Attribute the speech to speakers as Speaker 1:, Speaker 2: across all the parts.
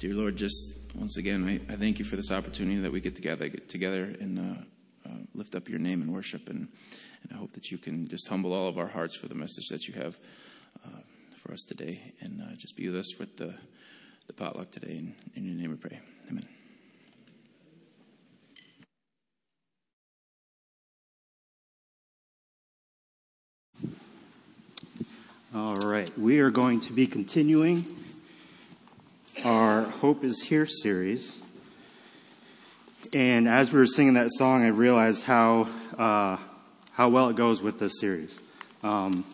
Speaker 1: Dear Lord, just once again, I, I thank you for this opportunity that we get together, get together and uh, uh, lift up your name and worship. And, and I hope that you can just humble all of our hearts for the message that you have uh, for us today. And uh, just be with us with the, the potluck today. In, in your name we pray. Amen.
Speaker 2: All right, we are going to be continuing our Hope is Here series. And as we were singing that song, I realized how, uh, how well it goes with this series. Um,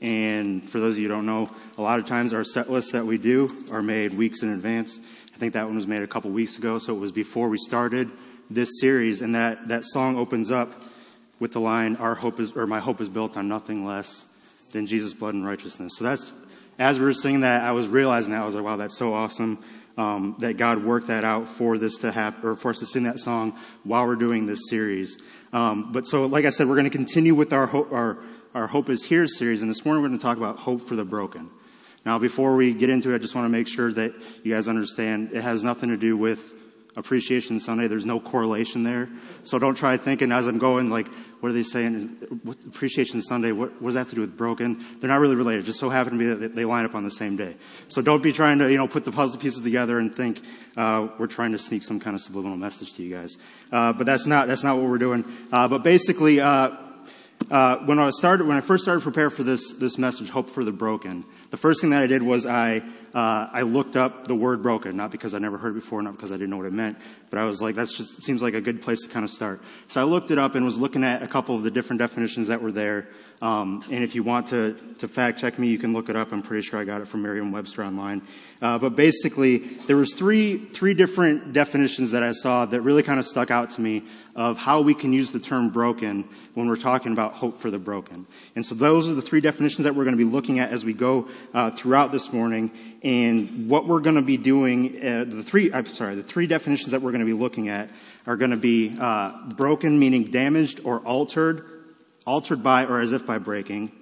Speaker 2: and for those of you who don't know, a lot of times our set lists that we do are made weeks in advance. I think that one was made a couple weeks ago, so it was before we started this series. And that, that song opens up with the line, Our hope is, or my hope is built on nothing less than Jesus' blood and righteousness. So that's, as we were singing that, I was realizing that. I was like, wow, that's so awesome um, that God worked that out for this to happen, or for us to sing that song while we're doing this series. Um, but so, like I said, we're going to continue with our, our, our Hope is Here series, and this morning we're going to talk about hope for the broken. Now, before we get into it, I just want to make sure that you guys understand it has nothing to do with Appreciation Sunday. There's no correlation there. So don't try thinking as I'm going, like, what are they saying? Appreciation Sunday, what, what does that have to do with broken? They're not really related. It just so happen to be that they line up on the same day. So don't be trying to, you know, put the puzzle pieces together and think uh, we're trying to sneak some kind of subliminal message to you guys. Uh, but that's not that's not what we're doing. Uh, but basically, uh, uh, when I started, when I first started to prepare for this this message, hope for the broken, the first thing that I did was I uh, I looked up the word broken, not because I never heard it before, not because I didn't know what it meant, but I was like, that just seems like a good place to kind of start. So I looked it up and was looking at a couple of the different definitions that were there. Um, and if you want to, to fact check me, you can look it up. I'm pretty sure I got it from Merriam-Webster online. Uh, but basically, there was three three different definitions that I saw that really kind of stuck out to me of how we can use the term broken when we're talking about hope for the broken. And so those are the three definitions that we're going to be looking at as we go uh, throughout this morning. And what we're going to be doing, uh, the three, I'm sorry, the three definitions that we're going to be looking at are going to be uh, broken, meaning damaged or altered, altered by or as if by breaking,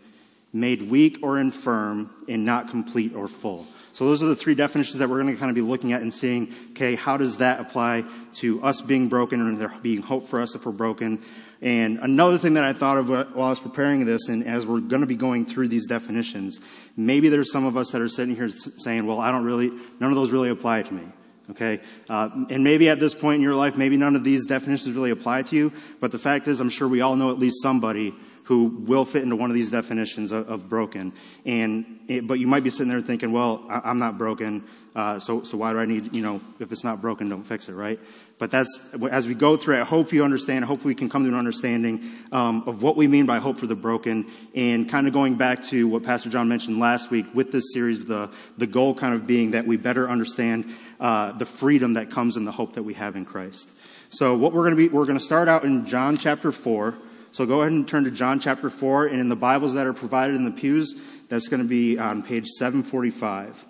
Speaker 2: made weak or infirm, and not complete or full. So those are the three definitions that we're going to kind of be looking at and seeing, okay, how does that apply to us being broken and there being hope for us if we're broken? And another thing that I thought of while I was preparing this, and as we're going to be going through these definitions, maybe there's some of us that are sitting here saying, well, I don't really, none of those really apply to me. Okay? Uh, and maybe at this point in your life, maybe none of these definitions really apply to you, but the fact is, I'm sure we all know at least somebody who will fit into one of these definitions of, of broken. And, it, but you might be sitting there thinking, well, I, am not broken, uh, so, so why do I need, you know, if it's not broken, don't fix it, right? But that's, as we go through it, I hope you understand, I hope we can come to an understanding um, of what we mean by hope for the broken and kind of going back to what Pastor John mentioned last week with this series, the, the goal kind of being that we better understand uh, the freedom that comes in the hope that we have in Christ. So what we're going to be, we're going to start out in John chapter 4, so go ahead and turn to John chapter 4, and in the Bibles that are provided in the pews, that's going to be on page 745.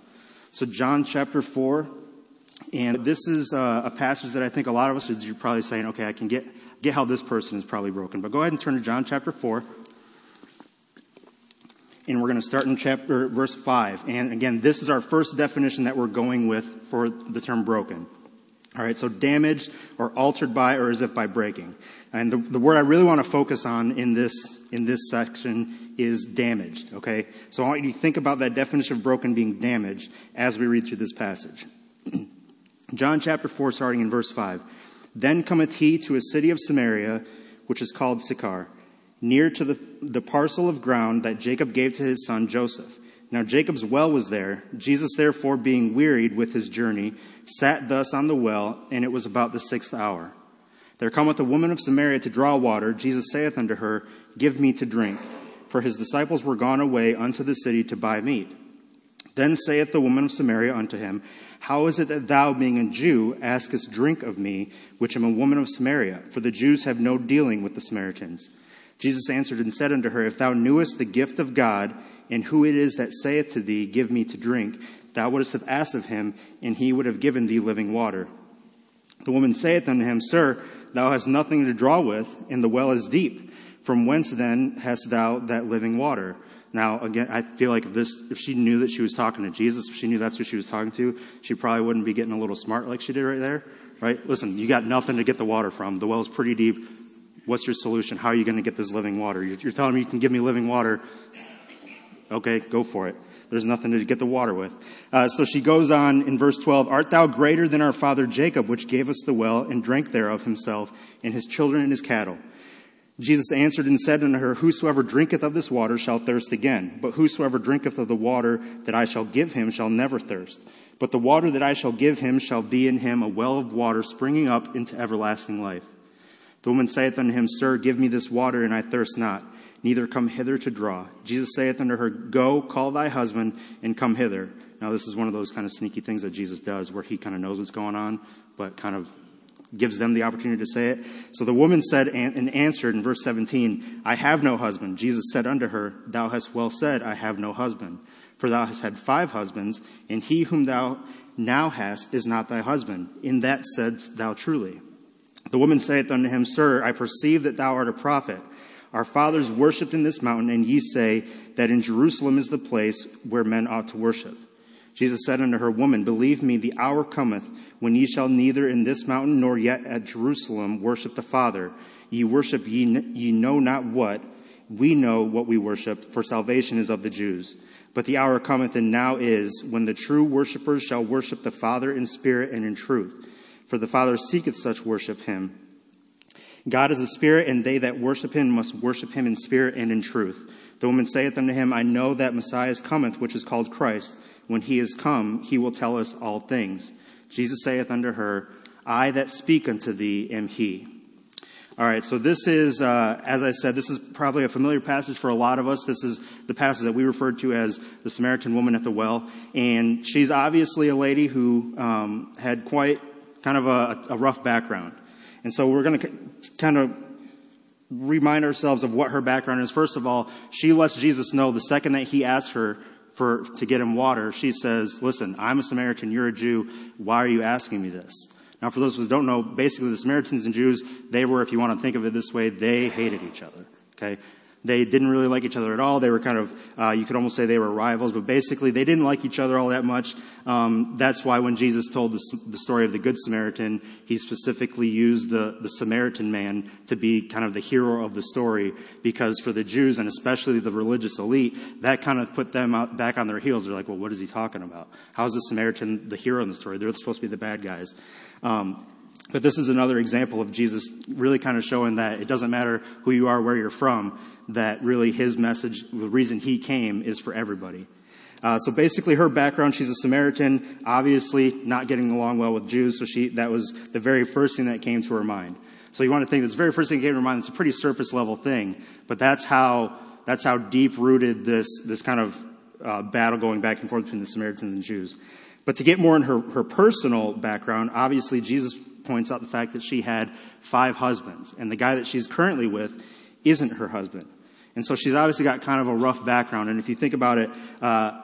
Speaker 2: So, John chapter 4, and this is uh, a passage that I think a lot of us, you're probably saying, okay, I can get, get how this person is probably broken. But go ahead and turn to John chapter 4. And we're going to start in chapter, verse 5. And again, this is our first definition that we're going with for the term broken. All right, so damaged or altered by or as if by breaking. And the, the word I really want to focus on in this, in this section is damaged, okay? So I want you to think about that definition of broken being damaged as we read through this passage. John chapter 4, starting in verse 5. Then cometh he to a city of Samaria, which is called Sychar, near to the, the parcel of ground that Jacob gave to his son Joseph. Now Jacob's well was there. Jesus, therefore, being wearied with his journey, sat thus on the well, and it was about the sixth hour. There cometh a woman of Samaria to draw water. Jesus saith unto her, Give me to drink. For his disciples were gone away unto the city to buy meat. Then saith the woman of Samaria unto him, How is it that thou, being a Jew, askest drink of me, which am a woman of Samaria? For the Jews have no dealing with the Samaritans. Jesus answered and said unto her, If thou knewest the gift of God, and who it is that saith to thee, Give me to drink, thou wouldst have asked of him, and he would have given thee living water. The woman saith unto him, Sir, thou hast nothing to draw with, and the well is deep. From whence then hast thou that living water? Now, again, I feel like if this, if she knew that she was talking to Jesus, if she knew that's who she was talking to, she probably wouldn't be getting a little smart like she did right there, right? Listen, you got nothing to get the water from. The well's pretty deep. What's your solution? How are you going to get this living water? You're telling me you can give me living water. Okay, go for it. There's nothing to get the water with. Uh, so she goes on in verse 12, Art thou greater than our father Jacob, which gave us the well and drank thereof himself and his children and his cattle? Jesus answered and said unto her, Whosoever drinketh of this water shall thirst again, but whosoever drinketh of the water that I shall give him shall never thirst. But the water that I shall give him shall be in him a well of water springing up into everlasting life. The woman saith unto him, Sir, give me this water, and I thirst not, neither come hither to draw. Jesus saith unto her, Go, call thy husband, and come hither. Now, this is one of those kind of sneaky things that Jesus does where he kind of knows what's going on, but kind of gives them the opportunity to say it. So the woman said and answered in verse 17, I have no husband. Jesus said unto her, Thou hast well said, I have no husband. For thou hast had five husbands, and he whom thou now hast is not thy husband. In that saidst thou truly. The woman saith unto him, Sir, I perceive that thou art a prophet. Our fathers worshipped in this mountain, and ye say that in Jerusalem is the place where men ought to worship. Jesus said unto her, Woman, believe me, the hour cometh when ye shall neither in this mountain nor yet at Jerusalem worship the Father. Ye worship ye, ye know not what. We know what we worship, for salvation is of the Jews. But the hour cometh and now is when the true worshippers shall worship the Father in spirit and in truth. For the Father seeketh such worship him. God is a spirit, and they that worship him must worship him in spirit and in truth. The woman saith unto him, I know that Messiah cometh, which is called Christ. When he is come, he will tell us all things. Jesus saith unto her, I that speak unto thee am he. All right, so this is, uh, as I said, this is probably a familiar passage for a lot of us. This is the passage that we refer to as the Samaritan woman at the well. And she's obviously a lady who um, had quite kind of a, a rough background. And so we're going to kind of remind ourselves of what her background is. First of all, she lets Jesus know the second that he asked her for, to get him water, she says, listen, I'm a Samaritan, you're a Jew, why are you asking me this? Now, for those who don't know, basically the Samaritans and Jews, they were, if you want to think of it this way, they hated each other. Okay? They didn't really like each other at all. They were kind of, uh, you could almost say they were rivals, but basically they didn't like each other all that much. Um, that's why when Jesus told the, the, story of the Good Samaritan, he specifically used the, the Samaritan man to be kind of the hero of the story, because for the Jews and especially the religious elite, that kind of put them out, back on their heels. They're like, well, what is he talking about? How is the Samaritan the hero in the story? They're supposed to be the bad guys. Um, but this is another example of Jesus really kind of showing that it doesn't matter who you are, where you're from that really his message, the reason he came, is for everybody. Uh, so basically, her background, she's a Samaritan, obviously not getting along well with Jews, so she, that was the very first thing that came to her mind. So you want to think that's the very first thing that came to her mind, it's a pretty surface level thing, but that's how, that's how deep rooted this, this kind of uh, battle going back and forth between the Samaritans and Jews. But to get more in her, her personal background, obviously Jesus points out the fact that she had five husbands, and the guy that she's currently with isn't her husband. And so she's obviously got kind of a rough background. And if you think about it, uh,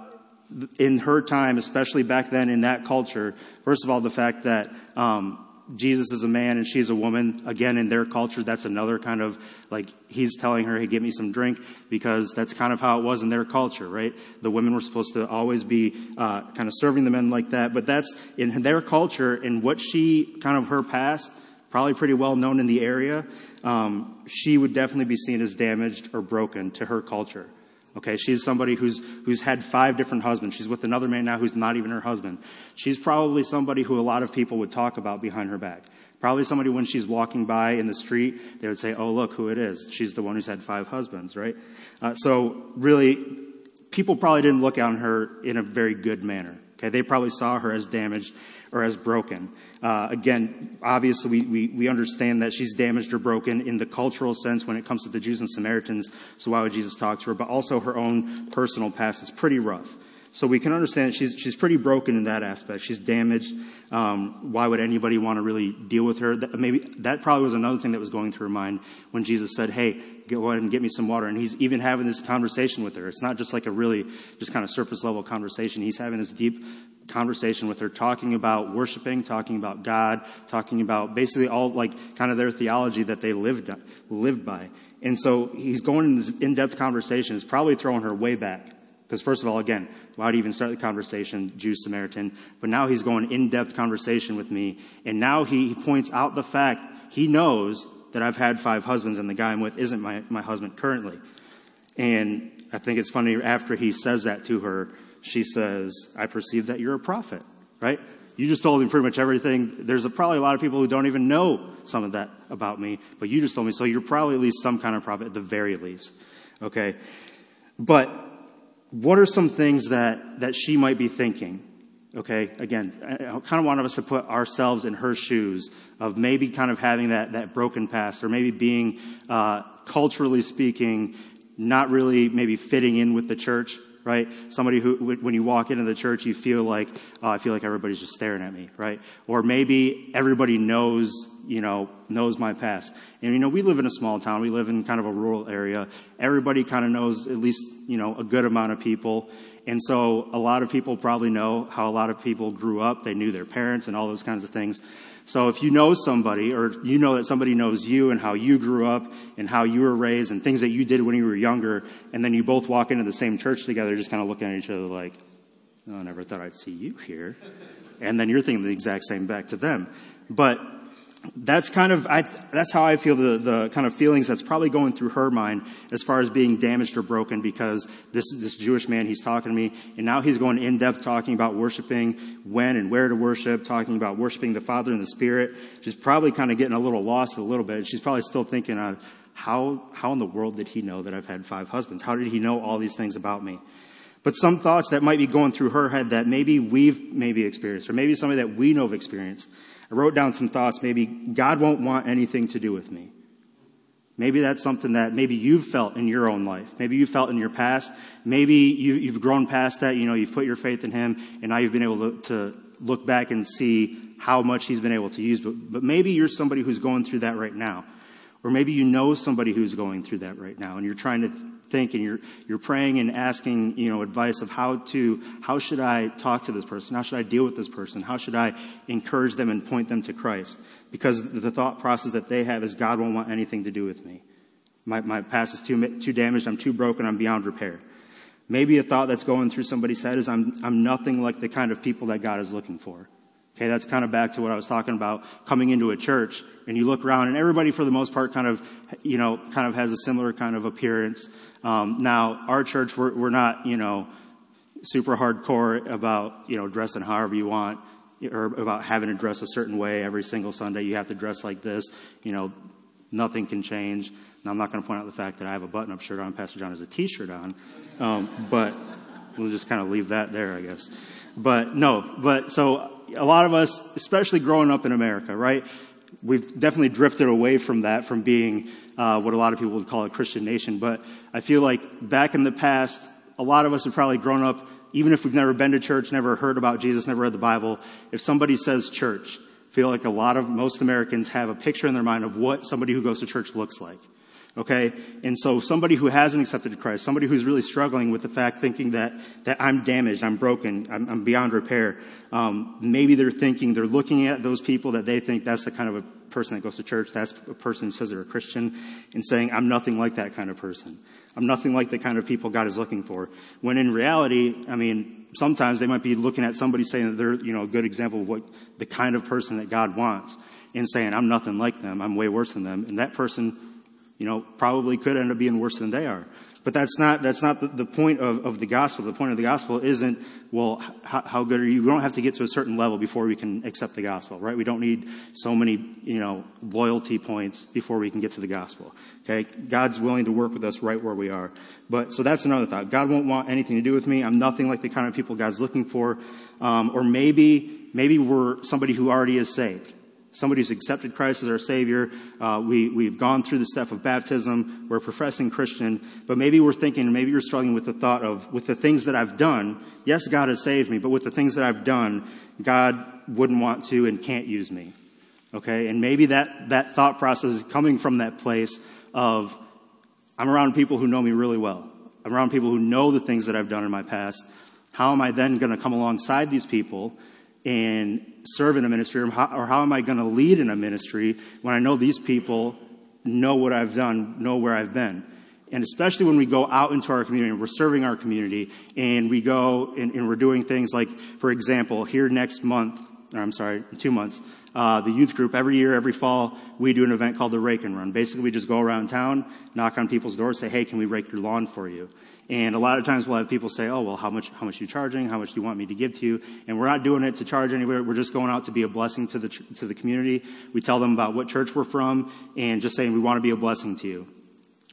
Speaker 2: in her time, especially back then in that culture, first of all, the fact that um, Jesus is a man and she's a woman, again, in their culture, that's another kind of like he's telling her, hey, give me some drink, because that's kind of how it was in their culture, right? The women were supposed to always be uh, kind of serving the men like that. But that's in their culture and what she, kind of her past, probably pretty well known in the area um, she would definitely be seen as damaged or broken to her culture. Okay, she's somebody who's who's had five different husbands. She's with another man now who's not even her husband. She's probably somebody who a lot of people would talk about behind her back. Probably somebody when she's walking by in the street, they would say, "Oh, look who it is. She's the one who's had five husbands." Right? Uh, so really, people probably didn't look on her in a very good manner. Okay, they probably saw her as damaged or as broken. Uh, again, obviously, we, we, we, understand that she's damaged or broken in the cultural sense when it comes to the Jews and Samaritans, so why would Jesus talk to her? But also her own personal past is pretty rough. So we can understand she's, she's pretty broken in that aspect. She's damaged. Um, why would anybody want to really deal with her? That, maybe that probably was another thing that was going through her mind when Jesus said, "Hey, go ahead and get me some water." And he's even having this conversation with her. It's not just like a really just kind of surface level conversation. He's having this deep conversation with her, talking about worshiping, talking about God, talking about basically all like kind of their theology that they lived lived by. And so he's going in this in depth conversation, is probably throwing her way back. Because, first of all, again, why would he even start the conversation? Jew Samaritan. But now he's going in depth conversation with me. And now he, he points out the fact he knows that I've had five husbands and the guy I'm with isn't my, my husband currently. And I think it's funny after he says that to her, she says, I perceive that you're a prophet, right? You just told me pretty much everything. There's a, probably a lot of people who don't even know some of that about me, but you just told me. So you're probably at least some kind of prophet at the very least. Okay. But what are some things that, that she might be thinking? Okay, again, I kind of want us to put ourselves in her shoes of maybe kind of having that, that broken past or maybe being, uh, culturally speaking, not really maybe fitting in with the church, right? Somebody who, when you walk into the church, you feel like, oh, I feel like everybody's just staring at me, right? Or maybe everybody knows, you know, knows my past. And, you know, we live in a small town. We live in kind of a rural area. Everybody kind of knows at least, you know, a good amount of people. And so a lot of people probably know how a lot of people grew up. They knew their parents and all those kinds of things. So if you know somebody or you know that somebody knows you and how you grew up and how you were raised and things that you did when you were younger, and then you both walk into the same church together, just kind of looking at each other like, oh, I never thought I'd see you here. And then you're thinking the exact same back to them. But that's kind of I, that's how I feel the, the kind of feelings that's probably going through her mind as far as being damaged or broken because this this Jewish man he's talking to me and now he's going in depth talking about worshiping when and where to worship talking about worshiping the Father and the Spirit. She's probably kind of getting a little lost a little bit. She's probably still thinking on how how in the world did he know that I've had five husbands? How did he know all these things about me? But some thoughts that might be going through her head that maybe we've maybe experienced or maybe somebody that we know have experienced I wrote down some thoughts. Maybe God won't want anything to do with me. Maybe that's something that maybe you've felt in your own life. Maybe you felt in your past. Maybe you, have grown past that. You know, you've put your faith in Him, and now you've been able to, to look back and see how much He's been able to use. But, but maybe you're somebody who's going through that right now. Or maybe you know somebody who's going through that right now, and you're trying to think and you're, you're praying and asking, you know, advice of how to, how should I talk to this person? How should I deal with this person? How should I encourage them and point them to Christ? Because the thought process that they have is God won't want anything to do with me. My, my past is too, too damaged. I'm too broken. I'm beyond repair. Maybe a thought that's going through somebody's head is I'm, I'm nothing like the kind of people that God is looking for. Okay, that's kind of back to what I was talking about coming into a church and you look around and everybody for the most part kind of, you know, kind of has a similar kind of appearance. Um, now, our church, we're, we're not, you know, super hardcore about, you know, dressing however you want or about having to dress a certain way every single Sunday. You have to dress like this. You know, nothing can change. Now, I'm not going to point out the fact that I have a button-up shirt on. Pastor John has a T-shirt on. Um, but we'll just kind of leave that there, I guess. But no, but so a lot of us, especially growing up in America, right? We've definitely drifted away from that, from being uh, what a lot of people would call a Christian nation. But I feel like back in the past, a lot of us have probably grown up, even if we've never been to church, never heard about Jesus, never read the Bible. If somebody says church, I feel like a lot of most Americans have a picture in their mind of what somebody who goes to church looks like. Okay? And so somebody who hasn't accepted Christ, somebody who's really struggling with the fact thinking that, that I'm damaged, I'm broken, I'm, I'm beyond repair, um, maybe they're thinking, they're looking at those people that they think that's the kind of a person that goes to church, that's a person who says they're a Christian, and saying, I'm nothing like that kind of person. I'm nothing like the kind of people God is looking for. When in reality, I mean, sometimes they might be looking at somebody saying that they're, you know, a good example of what the kind of person that God wants and saying, I'm nothing like them. I'm way worse than them. And that person you know, probably could end up being worse than they are. But that's not, that's not the, the point of, of the gospel. The point of the gospel isn't, well, how, how, good are you? We don't have to get to a certain level before we can accept the gospel, right? We don't need so many, you know, loyalty points before we can get to the gospel. Okay? God's willing to work with us right where we are. But, so that's another thought. God won't want anything to do with me. I'm nothing like the kind of people God's looking for. Um, or maybe, maybe we're somebody who already is saved somebody who's accepted Christ as our Savior. Uh, we, we've gone through the step of baptism. We're a professing Christian. But maybe we're thinking, maybe you're struggling with the thought of, with the things that I've done, yes, God has saved me, but with the things that I've done, God wouldn't want to and can't use me. Okay? And maybe that, that thought process is coming from that place of, I'm around people who know me really well. I'm around people who know the things that I've done in my past. How am I then going to come alongside these people and serve in a ministry, or how, am I going to lead in a ministry when I know these people know what I've done, know where I've been. And especially when we go out into our community and we're serving our community and we go and, and we're doing things like, for example, here next month, or I'm sorry, two months, uh, the youth group, every year, every fall, we do an event called the Rake and Run. Basically, we just go around town, knock on people's doors, say, hey, can we rake your lawn for you? And a lot of times we'll have people say, oh, well, how much, how much are you charging? How much do you want me to give to you? And we're not doing it to charge anywhere. We're just going out to be a blessing to the, to the community. We tell them about what church we're from and just saying we want to be a blessing to you.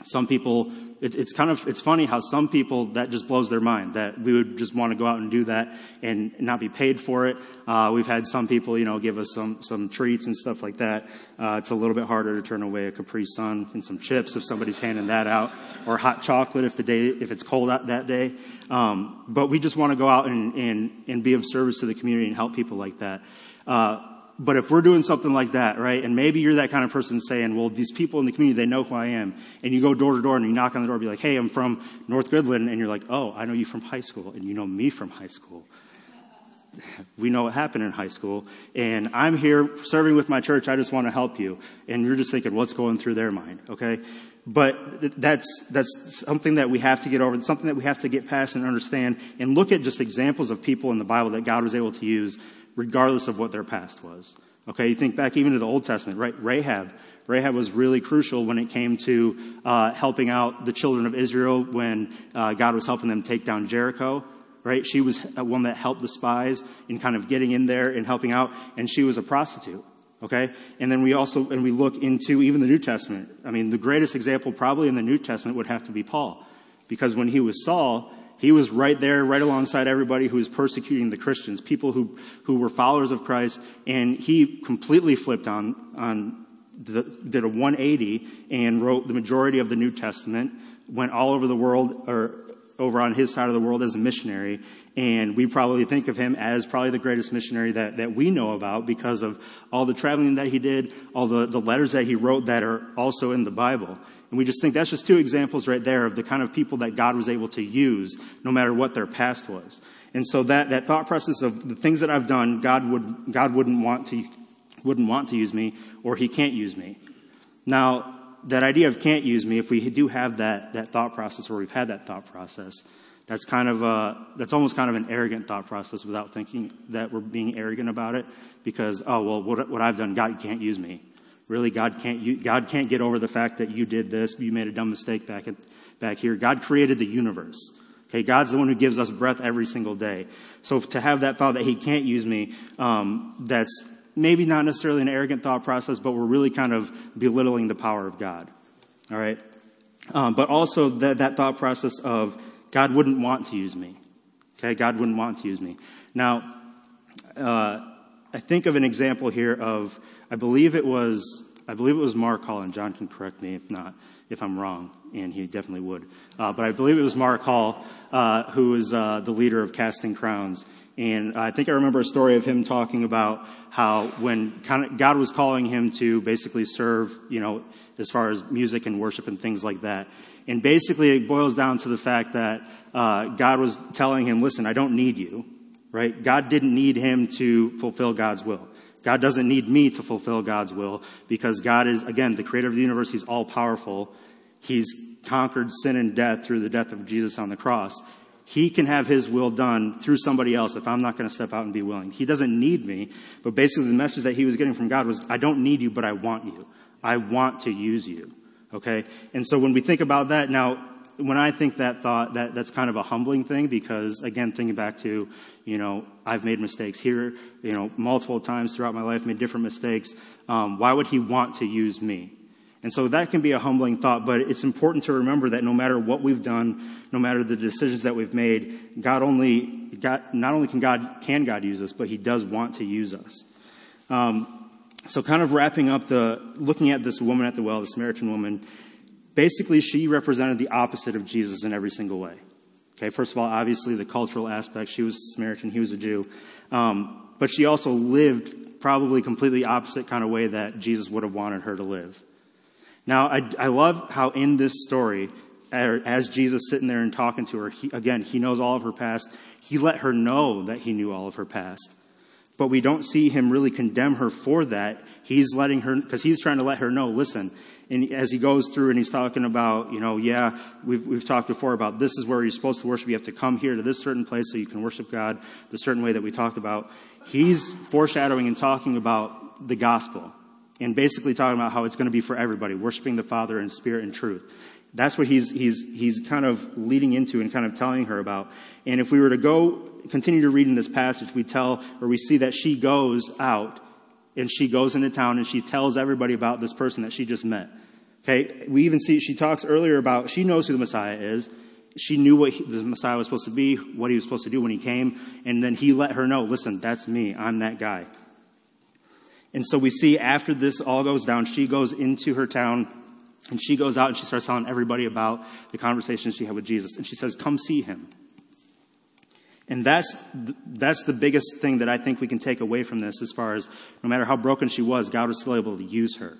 Speaker 2: Some people it, it's kind of it's funny how some people that just blows their mind that we would just want to go out and do that and not be paid for it. Uh, we've had some people, you know, give us some some treats and stuff like that. Uh, it's a little bit harder to turn away a Capri Sun and some chips if somebody's handing that out, or hot chocolate if the day if it's cold out that day. Um, but we just want to go out and, and and be of service to the community and help people like that. Uh, but if we're doing something like that, right, and maybe you're that kind of person saying, well, these people in the community, they know who I am, and you go door to door and you knock on the door and be like, hey, I'm from North Goodland, and you're like, oh, I know you from high school, and you know me from high school. We know what happened in high school, and I'm here serving with my church, I just want to help you. And you're just thinking, what's going through their mind, okay? But that's, that's something that we have to get over, something that we have to get past and understand, and look at just examples of people in the Bible that God was able to use regardless of what their past was. Okay, you think back even to the Old Testament, right? Rahab. Rahab was really crucial when it came to uh, helping out the children of Israel when uh, God was helping them take down Jericho. Right? She was one that helped the spies in kind of getting in there and helping out, and she was a prostitute. Okay? And then we also, and we look into even the New Testament. I mean, the greatest example probably in the New Testament would have to be Paul. Because when he was Saul, he was right there, right alongside everybody who was persecuting the Christians, people who, who were followers of Christ, and he completely flipped on, on the, did a 180 and wrote the majority of the New Testament, went all over the world, or over on his side of the world as a missionary, and we probably think of him as probably the greatest missionary that, that we know about because of all the traveling that he did, all the, the letters that he wrote that are also in the Bible. And we just think that's just two examples right there of the kind of people that God was able to use no matter what their past was. And so that, that thought process of the things that I've done, God would, God wouldn't want to, wouldn't want to use me or he can't use me. Now, that idea of can't use me, if we do have that, that thought process or we've had that thought process, that's kind of a, that's almost kind of an arrogant thought process without thinking that we're being arrogant about it because, oh, well, what, what I've done, God can't use me. Really, God can't, you, God can't get over the fact that you did this, you made a dumb mistake back, at, back here. God created the universe. Okay, God's the one who gives us breath every single day. So to have that thought that He can't use me, um, that's maybe not necessarily an arrogant thought process, but we're really kind of belittling the power of God. All right, um, but also that that thought process of God wouldn't want to use me. Okay, God wouldn't want to use me. Now, uh, I think of an example here of I believe it was I believe it was Mark Hall, and John can correct me if not if I'm wrong, and he definitely would. Uh, but I believe it was Mark Hall uh, who was uh, the leader of Casting Crowns, and I think I remember a story of him talking about how when God was calling him to basically serve, you know, as far as music and worship and things like that. And basically, it boils down to the fact that uh, God was telling him, "Listen, I don't need you." Right? God didn't need him to fulfill God's will. God doesn't need me to fulfill God's will because God is, again, the creator of the universe. He's all powerful. He's conquered sin and death through the death of Jesus on the cross. He can have his will done through somebody else if I'm not going to step out and be willing. He doesn't need me. But basically, the message that he was getting from God was, I don't need you, but I want you. I want to use you. Okay? And so when we think about that, now, when I think that thought, that, that's kind of a humbling thing because, again, thinking back to, you know, I've made mistakes here, you know, multiple times throughout my life, made different mistakes. Um, why would he want to use me? And so that can be a humbling thought, but it's important to remember that no matter what we've done, no matter the decisions that we've made, God only, God, not only can God, can God use us, but he does want to use us. Um, so kind of wrapping up the, looking at this woman at the well, the Samaritan woman, basically she represented the opposite of Jesus in every single way. Okay, first of all, obviously the cultural aspect. She was Samaritan, he was a Jew. Um, but she also lived probably completely opposite kind of way that Jesus would have wanted her to live. Now, I, I love how in this story, as Jesus sitting there and talking to her, he, again, he knows all of her past. He let her know that he knew all of her past. but we don't see him really condemn her for that. He's letting her, because he's trying to let her know, listen, and as he goes through and he's talking about, you know, yeah, we've, we've talked before about this is where you're supposed to worship. You have to come here to this certain place so you can worship God the certain way that we talked about. He's foreshadowing and talking about the gospel and basically talking about how it's going to be for everybody, worshiping the Father in spirit and truth. That's what he's, he's, he's kind of leading into and kind of telling her about. And if we were to go, continue to read in this passage, we tell, or we see that she goes out and she goes into town and she tells everybody about this person that she just met. Okay, we even see she talks earlier about she knows who the Messiah is. She knew what he, the Messiah was supposed to be, what he was supposed to do when he came, and then he let her know, listen, that's me. I'm that guy. And so we see after this all goes down, she goes into her town and she goes out and she starts telling everybody about the conversation she had with Jesus. And she says, Come see him. And that's, that's the biggest thing that I think we can take away from this as far as no matter how broken she was, God was still able to use her.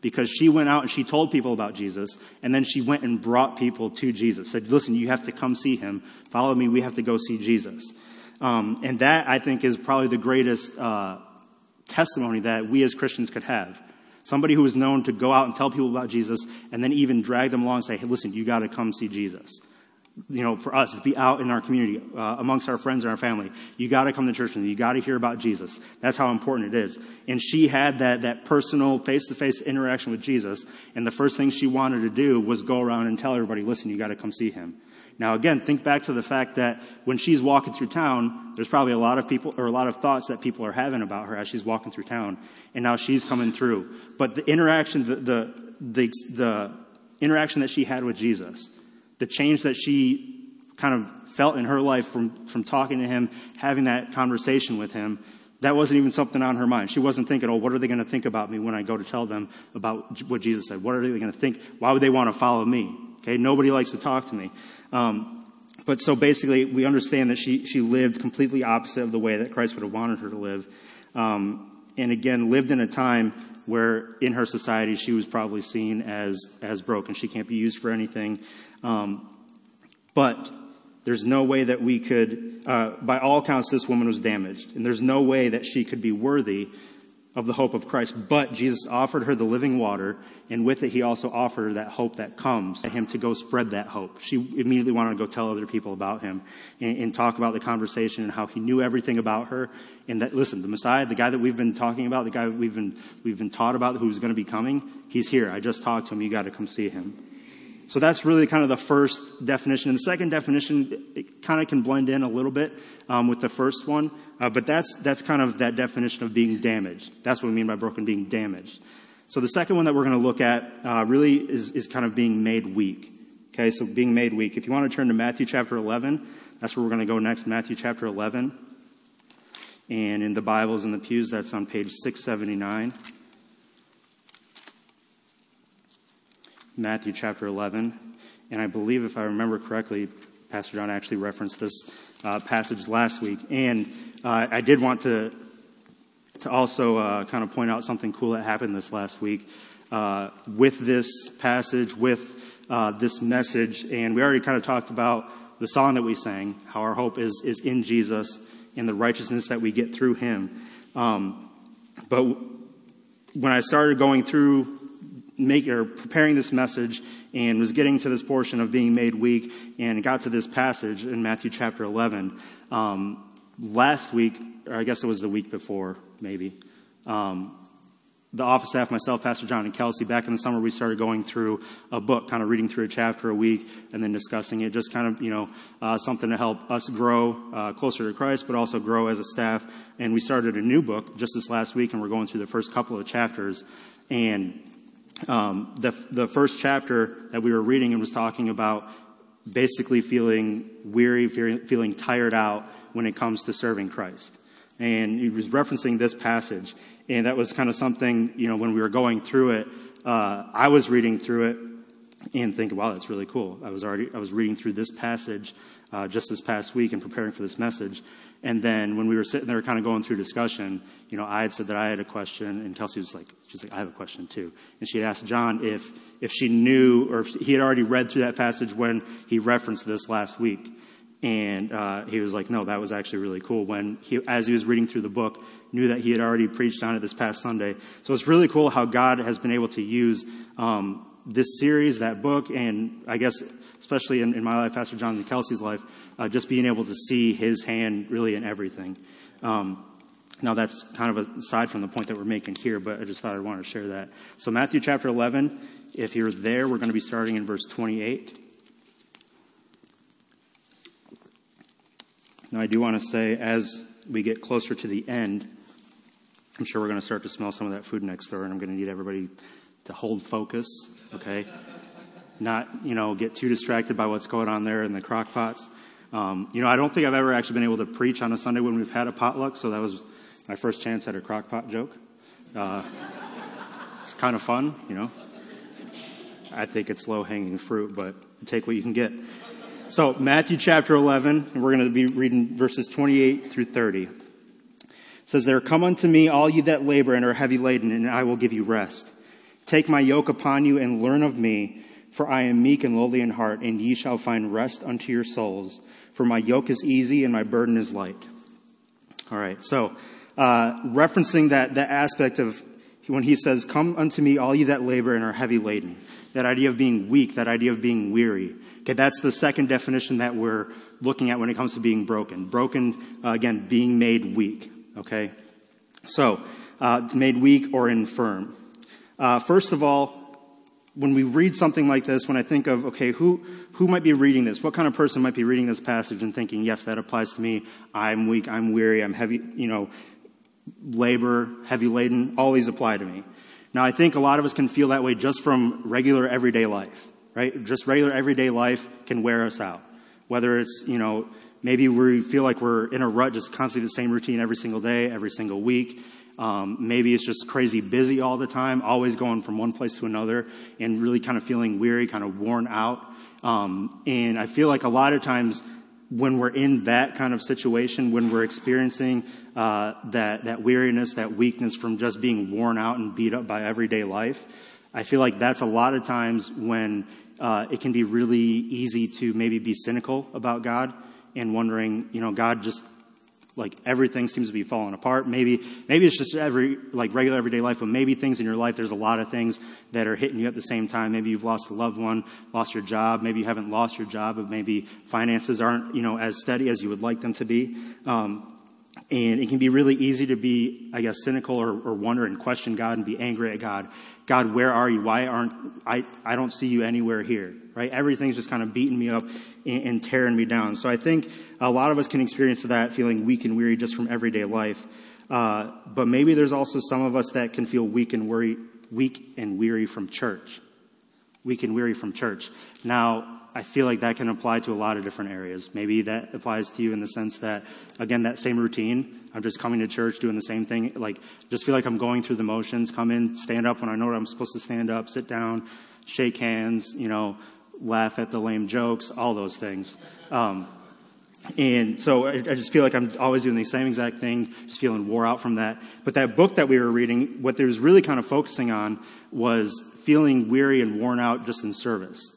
Speaker 2: Because she went out and she told people about Jesus, and then she went and brought people to Jesus. Said, Listen, you have to come see him. Follow me. We have to go see Jesus. Um, and that, I think, is probably the greatest uh, testimony that we as Christians could have. Somebody who is known to go out and tell people about Jesus and then even drag them along and say, hey, listen, you got to come see Jesus. You know, for us to be out in our community, uh, amongst our friends and our family, you got to come to church and you got to hear about Jesus. That's how important it is. And she had that, that personal face to face interaction with Jesus. And the first thing she wanted to do was go around and tell everybody, listen, you got to come see him. Now, again, think back to the fact that when she's walking through town, there's probably a lot of people or a lot of thoughts that people are having about her as she's walking through town. And now she's coming through. But the interaction, the, the, the, the interaction that she had with Jesus, the change that she kind of felt in her life from, from talking to him, having that conversation with him, that wasn't even something on her mind. She wasn't thinking, oh, what are they going to think about me when I go to tell them about what Jesus said? What are they going to think? Why would they want to follow me? Okay, nobody likes to talk to me. Um, but so basically, we understand that she, she lived completely opposite of the way that Christ would have wanted her to live. Um, and again, lived in a time where in her society she was probably seen as, as broken. She can't be used for anything. Um, but there's no way that we could, uh, by all accounts, this woman was damaged. And there's no way that she could be worthy of the hope of Christ. But Jesus offered her the living water, and with it, he also offered her that hope that comes, to him to go spread that hope. She immediately wanted to go tell other people about him and, and, talk about the conversation and how he knew everything about her. And that, listen, the Messiah, the guy that we've been talking about, the guy we've been, we've been taught about who's going to be coming, he's here. I just talked to him. You got to come see him. So that's really kind of the first definition. And the second definition, it kind of can blend in a little bit um, with the first one. Uh, but that's, that's kind of that definition of being damaged. That's what we mean by broken, being damaged. So the second one that we're going to look at uh, really is, is kind of being made weak. Okay, so being made weak. If you want to turn to Matthew chapter 11, that's where we're going to go next, Matthew chapter 11. And in the Bibles in the pews, that's on page 679. Matthew chapter 11. And I believe, if I remember correctly, Pastor John actually referenced this uh, passage last week. And uh, I did want to to also uh, kind of point out something cool that happened this last week uh, with this passage, with uh, this message, and we already kind of talked about the song that we sang, how our hope is is in Jesus and the righteousness that we get through Him. Um, but when I started going through make, or preparing this message and was getting to this portion of being made weak and got to this passage in Matthew chapter 11. Um, last week, or I guess it was the week before, maybe, um, the office staff, myself, Pastor John, and Kelsey, back in the summer, we started going through a book, kind of reading through a chapter a week and then discussing it. Just kind of, you know, uh, something to help us grow uh, closer to Christ, but also grow as a staff. And we started a new book just this last week, and we're going through the first couple of chapters. And um, the, the first chapter that we were reading and was talking about basically feeling weary, feeling tired out when it comes to serving Christ. And he was referencing this passage. And that was kind of something, you know, when we were going through it, uh, I was reading through it and thinking, wow, that's really cool. I was already, I was reading through this passage uh, just this past week and preparing for this message. And then when we were sitting there kind of going through discussion, you know, I had said that I had a question and Kelsey was like, she's like, I have a question too. And she asked John if, if she knew or if he had already read through that passage when he referenced this last week. And uh, he was like, no, that was actually really cool. When he, as he was reading through the book, knew that he had already preached on it this past Sunday. So it's really cool how God has been able to use um, this series, that book, and I guess especially in, in my life, Pastor John and Kelsey's life, uh, just being able to see his hand really in everything. Um, now that's kind of aside from the point that we're making here, but I just thought I'd want to share that. So Matthew chapter 11, if you're there, we're going to be starting in verse 28. Now, I do want to say, as we get closer to the end, I'm sure we're going to start to smell some of that food next door, and I'm going to need everybody to hold focus, okay? Not, you know, get too distracted by what's going on there in the crock pots. Um, you know, I don't think I've ever actually been able to preach on a Sunday when we've had a potluck, so that was my first chance at a crock pot joke. Uh, it's kind of fun, you know. I think it's low hanging fruit, but take what you can get. So, Matthew chapter 11, and we're going to be reading verses 28 through 30. It says there, Come unto me, all you that labor and are heavy laden, and I will give you rest. Take my yoke upon you and learn of me, for I am meek and lowly in heart, and ye shall find rest unto your souls. For my yoke is easy and my burden is light. All right, so uh, referencing that, that aspect of when he says, Come unto me, all ye that labor and are heavy laden. That idea of being weak, that idea of being weary. Okay, that's the second definition that we're looking at when it comes to being broken. Broken, uh, again, being made weak. Okay? So, uh, made weak or infirm. Uh, first of all, when we read something like this, when I think of, okay, who, who might be reading this? What kind of person might be reading this passage and thinking, yes, that applies to me. I'm weak, I'm weary, I'm heavy, you know, labor, heavy laden, all these apply to me. Now, I think a lot of us can feel that way just from regular everyday life right? Just regular everyday life can wear us out. Whether it's, you know, maybe we feel like we're in a rut, just constantly the same routine every single day, every single week. Um, maybe it's just crazy busy all the time, always going from one place to another and really kind of feeling weary, kind of worn out. Um, and I feel like a lot of times when we're in that kind of situation, when we're experiencing uh, that that weariness, that weakness from just being worn out and beat up by everyday life, I feel like that's a lot of times when uh, it can be really easy to maybe be cynical about God and wondering, you know, God just like everything seems to be falling apart. Maybe, maybe it's just every, like regular everyday life, but maybe things in your life, there's a lot of things that are hitting you at the same time. Maybe you've lost a loved one, lost your job. Maybe you haven't lost your job, but maybe finances aren't, you know, as steady as you would like them to be. Um, and it can be really easy to be, I guess, cynical or, or wonder and question God and be angry at God. God, where are you? Why aren't I? I don't see you anywhere here, right? Everything's just kind of beating me up and, and tearing me down. So I think a lot of us can experience that, feeling weak and weary just from everyday life. Uh, but maybe there's also some of us that can feel weak and worry, weak and weary from church. Weak and weary from church. Now, I feel like that can apply to a lot of different areas. Maybe that applies to you in the sense that, again, that same routine. I'm just coming to church, doing the same thing. Like, just feel like I'm going through the motions. Come in, stand up when I know I'm supposed to stand up, sit down, shake hands, you know, laugh at the lame jokes, all those things. Um, and so I, I, just feel like I'm always doing the same exact thing, just feeling wore out from that. But that book that we were reading, what they was really kind of focusing on was feeling weary and worn out just in service.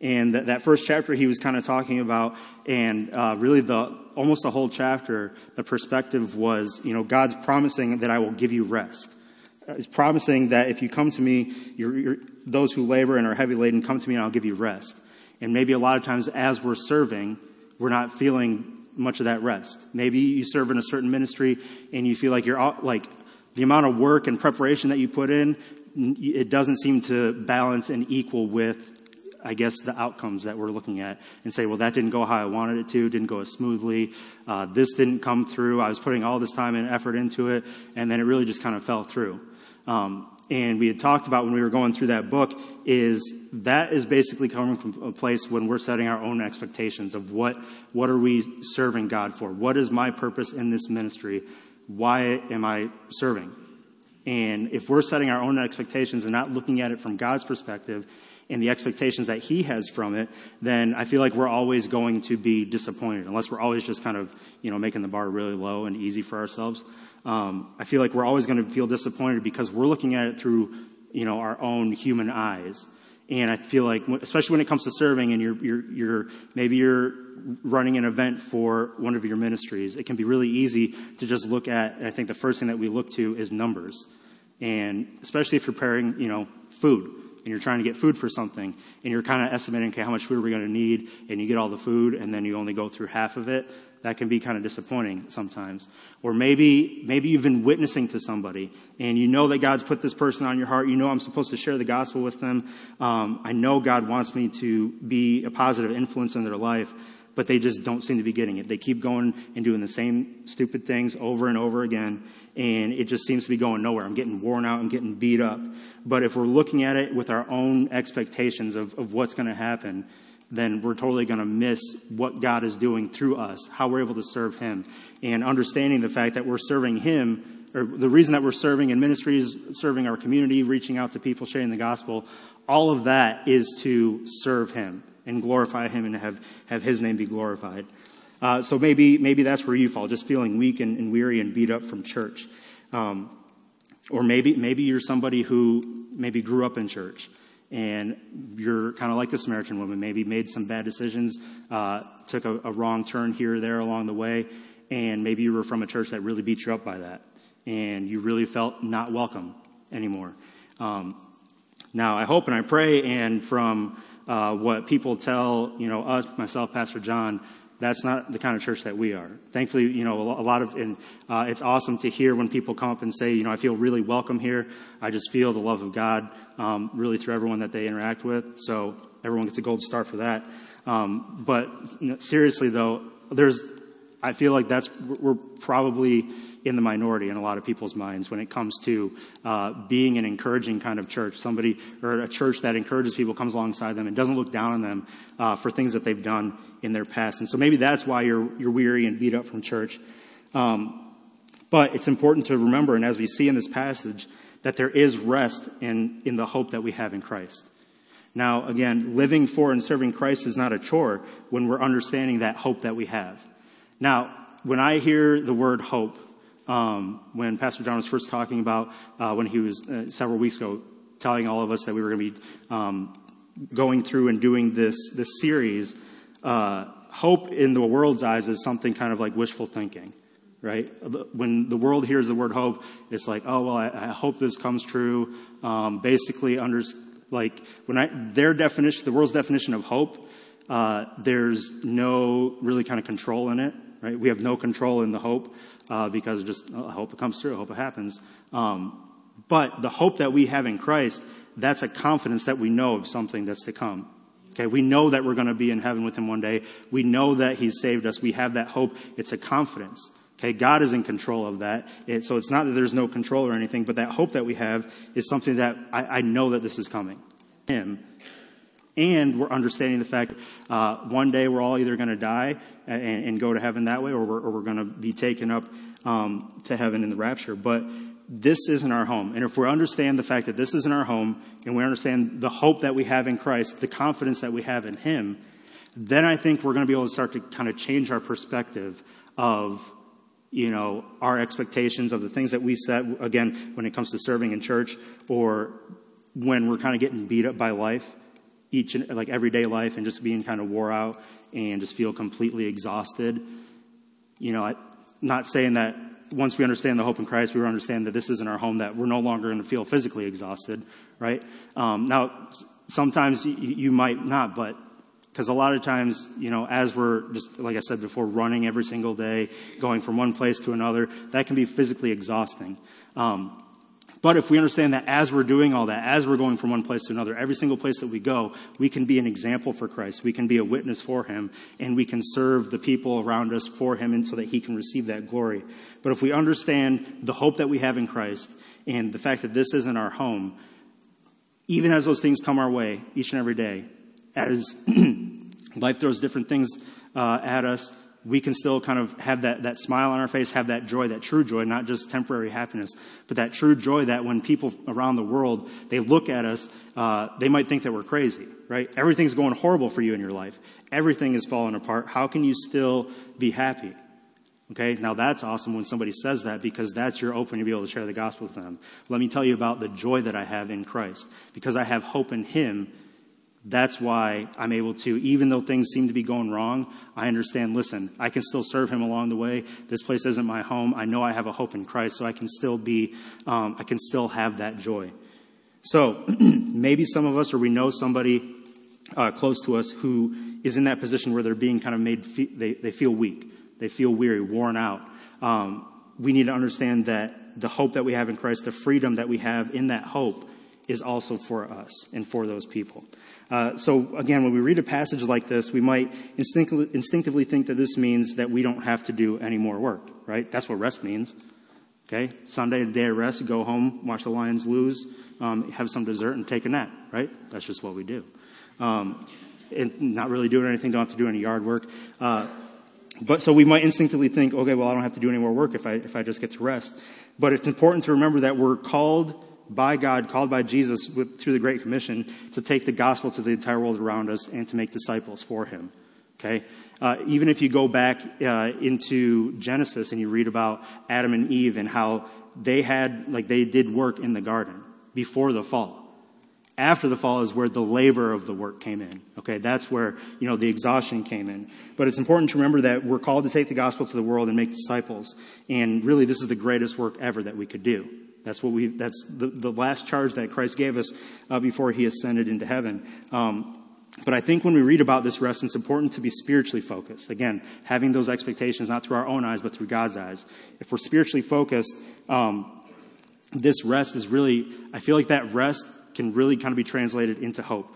Speaker 2: And that, that first chapter he was kind of talking about, and uh, really the almost the whole chapter, the perspective was, you know, God's promising that I will give you rest. He's promising that if you come to me, you're, you're, those who labor and are heavy laden, come to me and I'll give you rest. And maybe a lot of times as we're serving, we're not feeling much of that rest. Maybe you serve in a certain ministry and you feel like you're like the amount of work and preparation that you put in, it doesn't seem to balance and equal with I guess, the outcomes that we're looking at and say, well, that didn't go how I wanted it to, didn't go as smoothly, uh, this didn't come through, I was putting all this time and effort into it, and then it really just kind of fell through. Um, and we had talked about when we were going through that book is that is basically coming from a place when we're setting our own expectations of what what are we serving God for? What is my purpose in this ministry? Why am I serving? And if we're setting our own expectations and not looking at it from God's perspective and the expectations that he has from it, then I feel like we're always going to be disappointed unless we're always just kind of, you know, making the bar really low and easy for ourselves. Um, I feel like we're always going to feel disappointed because we're looking at it through, you know, our own human eyes. And I feel like, especially when it comes to serving and you're, you're, you're, maybe you're running an event for one of your ministries, it can be really easy to just look at, I think the first thing that we look to is numbers. And especially if you're preparing, you know, food and you're trying to get food for something and you're kind of estimating, okay, how much food are we going to need? And you get all the food and then you only go through half of it that can be kind of disappointing sometimes. Or maybe, maybe you've been witnessing to somebody and you know that God's put this person on your heart. You know I'm supposed to share the gospel with them. Um, I know God wants me to be a positive influence in their life, but they just don't seem to be getting it. They keep going and doing the same stupid things over and over again, and it just seems to be going nowhere. I'm getting worn out, I'm getting beat up. But if we're looking at it with our own expectations of, of what's going to happen, then we're totally going to miss what God is doing through us, how we're able to serve Him. And understanding the fact that we're serving Him, or the reason that we're serving in ministries, serving our community, reaching out to people, sharing the gospel, all of that is to serve Him and glorify Him and have, have His name be glorified. Uh, so maybe, maybe that's where you fall, just feeling weak and, and weary and beat up from church. Um, or maybe, maybe you're somebody who maybe grew up in church and you're kind of like the Samaritan woman, maybe made some bad decisions, uh, took a, a, wrong turn here or there along the way, and maybe you were from a church that really beat you up by that, and you really felt not welcome anymore. Um, now, I hope and I pray, and from uh, what people tell, you know, us, myself, Pastor John, that's not the kind of church that we are. Thankfully, you know, a lot of, and uh, it's awesome to hear when people come up and say, you know, I feel really welcome here. I just feel the love of God um, really through everyone that they interact with. So everyone gets a gold star for that. Um, but you know, seriously, though, there's, I feel like that's we're probably in the minority in a lot of people's minds when it comes to uh, being an encouraging kind of church. Somebody or a church that encourages people, comes alongside them, and doesn't look down on them uh, for things that they've done in their past. And so maybe that's why you're, you're weary and beat up from church. Um, but it's important to remember, and as we see in this passage, that there is rest in, in the hope that we have in Christ. Now, again, living for and serving Christ is not a chore when we're understanding that hope that we have. Now, when I hear the word hope, um, when Pastor John was first talking about uh, when he was uh, several weeks ago telling all of us that we were going to be um, going through and doing this this series, uh, hope in the world's eyes is something kind of like wishful thinking, right? When the world hears the word hope, it's like, oh well, I, I hope this comes true. Um, basically, under like when I their definition, the world's definition of hope, uh, there's no really kind of control in it, right? We have no control in the hope uh, because just I hope it comes through, I hope it happens. Um, but the hope that we have in Christ, that's a confidence that we know of something that's to come. Okay, we know that we're going to be in heaven with him one day. We know that he's saved us. We have that hope. It's a confidence. Okay, God is in control of that. It, so it's not that there's no control or anything, but that hope that we have is something that I, I know that this is coming. Him. And we're understanding the fact uh, one day we're all either going to die and, and, go to heaven that way, or we're, we're going to be taken up um, to heaven in the rapture. But this isn't our home. And if we understand the fact that this isn't our home, and we understand the hope that we have in Christ, the confidence that we have in Him, then I think we're going to be able to start to kind of change our perspective of, you know, our expectations of the things that we set, again, when it comes to serving in church, or when we're kind of getting beat up by life, each, like everyday life, and just being kind of wore out and just feel completely exhausted. You know, I, not saying that once we understand the hope in Christ, we understand that this isn't our home, that we're no longer going to feel physically exhausted, right? Um, now, sometimes you, you might not, but because a lot of times, you know, as we're just, like I said before, running every single day, going from one place to another, that can be physically exhausting. Um, but if we understand that as we're doing all that, as we're going from one place to another, every single place that we go, we can be an example for Christ. We can be a witness for Him, and we can serve the people around us for Him and so that He can receive that glory. But if we understand the hope that we have in Christ and the fact that this isn't our home, even as those things come our way each and every day, as life throws different things uh, at us, we can still kind of have that, that smile on our face, have that joy, that true joy, not just temporary happiness, but that true joy that when people around the world, they look at us, uh, they might think that we're crazy, right? Everything's going horrible for you in your life. Everything is falling apart. How can you still be happy? Okay, now that's awesome when somebody says that because that's your opening to be able to share the gospel with them. Let me tell you about the joy that I have in Christ. Because I have hope in Him, That's why I'm able to, even though things seem to be going wrong, I understand, listen, I can still serve him along the way. This place isn't my home. I know I have a hope in Christ, so I can still be, um, I can still have that joy. So maybe some of us, or we know somebody uh, close to us who is in that position where they're being kind of made, fe- they, they feel weak, they feel weary, worn out. Um, we need to understand that the hope that we have in Christ, the freedom that we have in that hope, is also for us and for those people. Uh, so again, when we read a passage like this, we might instinctively, instinctively think that this means that we don't have to do any more work, right? That's what rest means. Okay, Sunday, day of rest, go home, watch the Lions lose, um, have some dessert, and take a nap, right? That's just what we do. Um, and not really doing anything, don't have to do any yard work. Uh, but so we might instinctively think, okay, well, I don't have to do any more work if I, if I just get to rest. But it's important to remember that we're called by God, called by Jesus with, through the Great Commission to take the gospel to the entire world around us and to make disciples for Him. Okay? Uh, even if you go back uh, into Genesis and you read about Adam and Eve and how they had, like, they did work in the garden before the fall. After the fall is where the labor of the work came in. Okay, that's where, you know, the exhaustion came in. But it's important to remember that we're called to take the gospel to the world and make disciples. And really, this is the greatest work ever that we could do. That's what we, that's the, the last charge that Christ gave us uh, before he ascended into heaven. Um, but I think when we read about this rest, it's important to be spiritually focused. Again, having those expectations not through our own eyes, but through God's eyes. If we're spiritually focused, um, this rest is really, I feel like that rest can really kind of be translated into hope.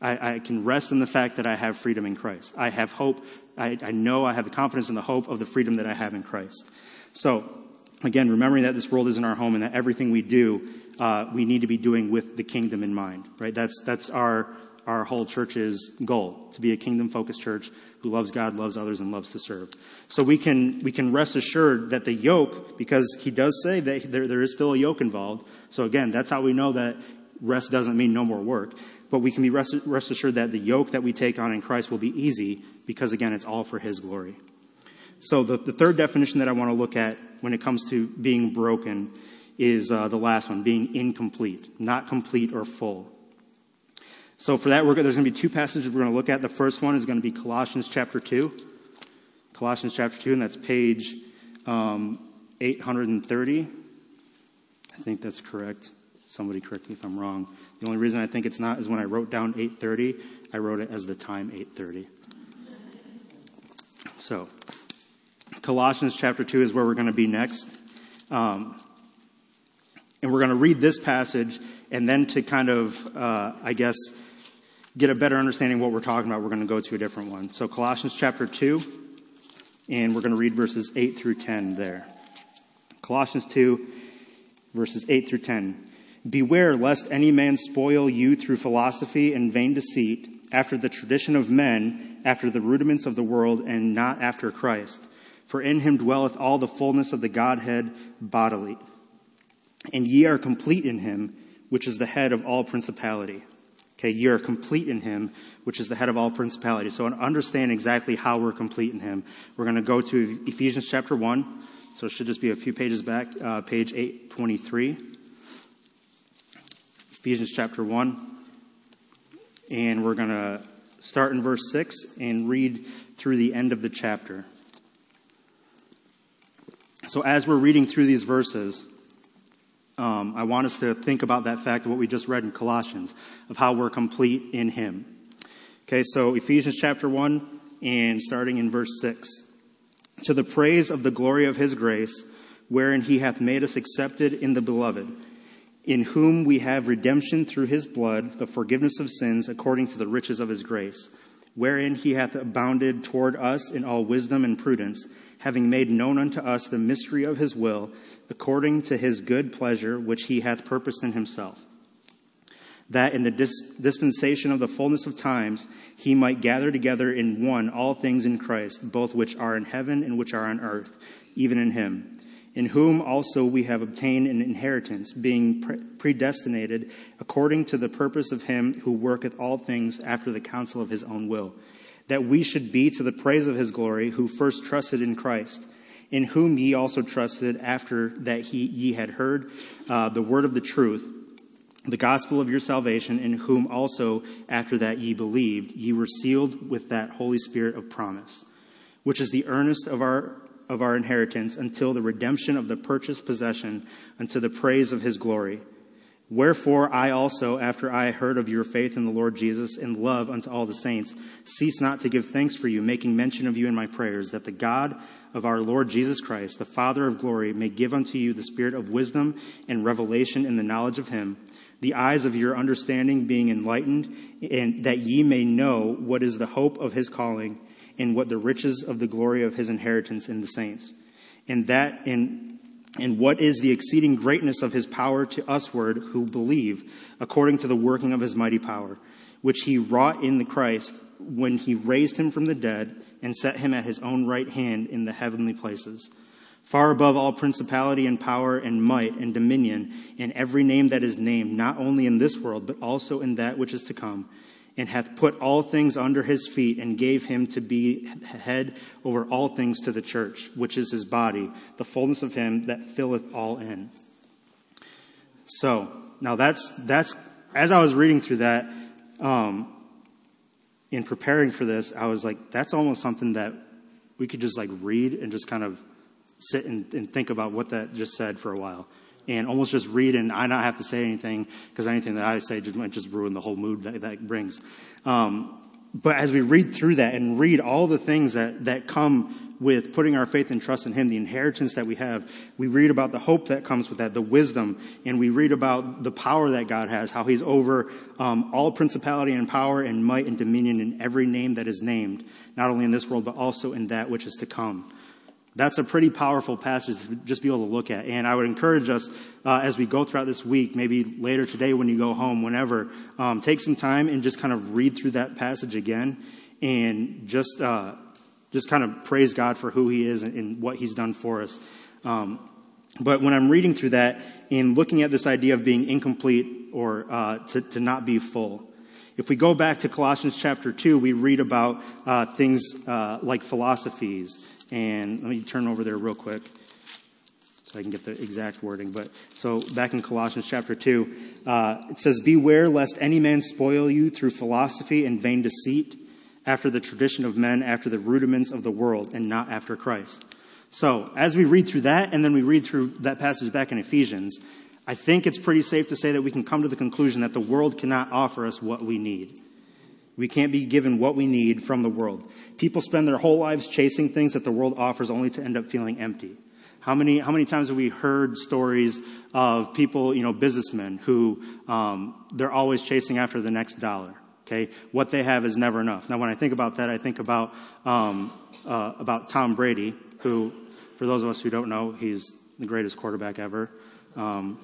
Speaker 2: I, I can rest in the fact that I have freedom in Christ. I have hope. I, I know I have the confidence in the hope of the freedom that I have in Christ. So, Again, remembering that this world isn't our home and that everything we do, uh, we need to be doing with the kingdom in mind, right? That's, that's our, our whole church's goal, to be a kingdom focused church who loves God, loves others, and loves to serve. So we can, we can rest assured that the yoke, because he does say that there, there is still a yoke involved. So again, that's how we know that rest doesn't mean no more work. But we can be rest, rest assured that the yoke that we take on in Christ will be easy because again, it's all for his glory. So the, the third definition that I want to look at when it comes to being broken is uh, the last one, being incomplete, not complete or full. So for that, there's going to be two passages we're going to look at. The first one is going to be Colossians chapter 2. Colossians chapter 2, and that's page um, 830. I think that's correct. Somebody correct me if I'm wrong. The only reason I think it's not is when I wrote down 830, I wrote it as the time 830. So, Colossians chapter 2 is where we're going to be next. Um, and we're going to read this passage, and then to kind of, uh, I guess, get a better understanding of what we're talking about, we're going to go to a different one. So, Colossians chapter 2, and we're going to read verses 8 through 10 there. Colossians 2, verses 8 through 10. Beware lest any man spoil you through philosophy and vain deceit, after the tradition of men, after the rudiments of the world, and not after Christ. For in him dwelleth all the fullness of the Godhead bodily. And ye are complete in him, which is the head of all principality. Okay, ye are complete in him, which is the head of all principality. So, to understand exactly how we're complete in him, we're going to go to Ephesians chapter 1. So, it should just be a few pages back, uh, page 823. Ephesians chapter 1. And we're going to start in verse 6 and read through the end of the chapter. So, as we're reading through these verses, um, I want us to think about that fact of what we just read in Colossians, of how we're complete in Him. Okay, so Ephesians chapter 1, and starting in verse 6. To the praise of the glory of His grace, wherein He hath made us accepted in the Beloved, in whom we have redemption through His blood, the forgiveness of sins, according to the riches of His grace, wherein He hath abounded toward us in all wisdom and prudence having made known unto us the mystery of his will, according to his good pleasure, which he hath purposed in himself. That in the dis- dispensation of the fullness of times he might gather together in one all things in Christ, both which are in heaven and which are on earth, even in him, in whom also we have obtained an inheritance, being pre- predestinated according to the purpose of him who worketh all things after the counsel of his own will that we should be to the praise of his glory, who first trusted in Christ, in whom ye also trusted after that he, ye had heard uh, the word of the truth, the gospel of your salvation, in whom also after that ye believed, ye were sealed with that Holy Spirit of promise, which is the earnest of our of our inheritance until the redemption of the purchased possession unto the praise of his glory. Wherefore I also, after I heard of your faith in the Lord Jesus and love unto all the saints, cease not to give thanks for you, making mention of you in my prayers, that the God of our Lord Jesus Christ, the Father of glory, may give unto you the spirit of wisdom and revelation in the knowledge of him the eyes of your understanding being enlightened, and that ye may know what is the hope of his calling, and what the riches of the glory of his inheritance in the saints, and that in and what is the exceeding greatness of his power to usward who believe, according to the working of his mighty power, which he wrought in the Christ when he raised him from the dead and set him at his own right hand in the heavenly places. Far above all principality and power and might and dominion, and every name that is named, not only in this world, but also in that which is to come, and hath put all things under his feet, and gave him to be head over all things to the church, which is his body, the fullness of him that filleth all in. So, now that's, that's, as I was reading through that, um, in preparing for this, I was like, that's almost something that we could just like read and just kind of sit and, and think about what that just said for a while and almost just read and I not have to say anything because anything that I say just might just ruin the whole mood that that brings. Um, but as we read through that and read all the things that, that come with putting our faith and trust in Him, the inheritance that we have, we read about the hope that comes with that, the wisdom, and we read about the power that God has, how He's over um, all principality and power and might and dominion in every name that is named, not only in this world, but also in that which is to come. That's a pretty powerful passage to just be able to look at. And I would encourage us uh, as we go throughout this week, maybe later today when you go home, whenever, um, take some time and just kind of read through that passage again and just, uh, just kind of praise God for who He is and, and what He's done for us. Um, but when I'm reading through that and looking at this idea of being incomplete or uh, to, to not be full, if we go back to Colossians chapter 2, we read about uh, things uh, like philosophies and let me turn over there real quick so I can get the exact wording. But so back in Colossians chapter 2, uh, it says, Beware lest any man spoil you through philosophy and vain deceit, after the tradition of men, after the rudiments of the world, and not after Christ. So as we read through that, and then we read through that passage back in Ephesians, I think it's pretty safe to say that we can come to the conclusion that the world cannot offer us what we need. We can't be given what we need from the world. People spend their whole lives chasing things that the world offers only to end up feeling empty. How many, how many times have we heard stories of people, you know, businessmen who um, they're always chasing after the next dollar? Okay, what they have is never enough. Now, when I think about that, I think about um, uh, about Tom Brady, who, for those of us who don't know, he's the greatest quarterback ever. Um,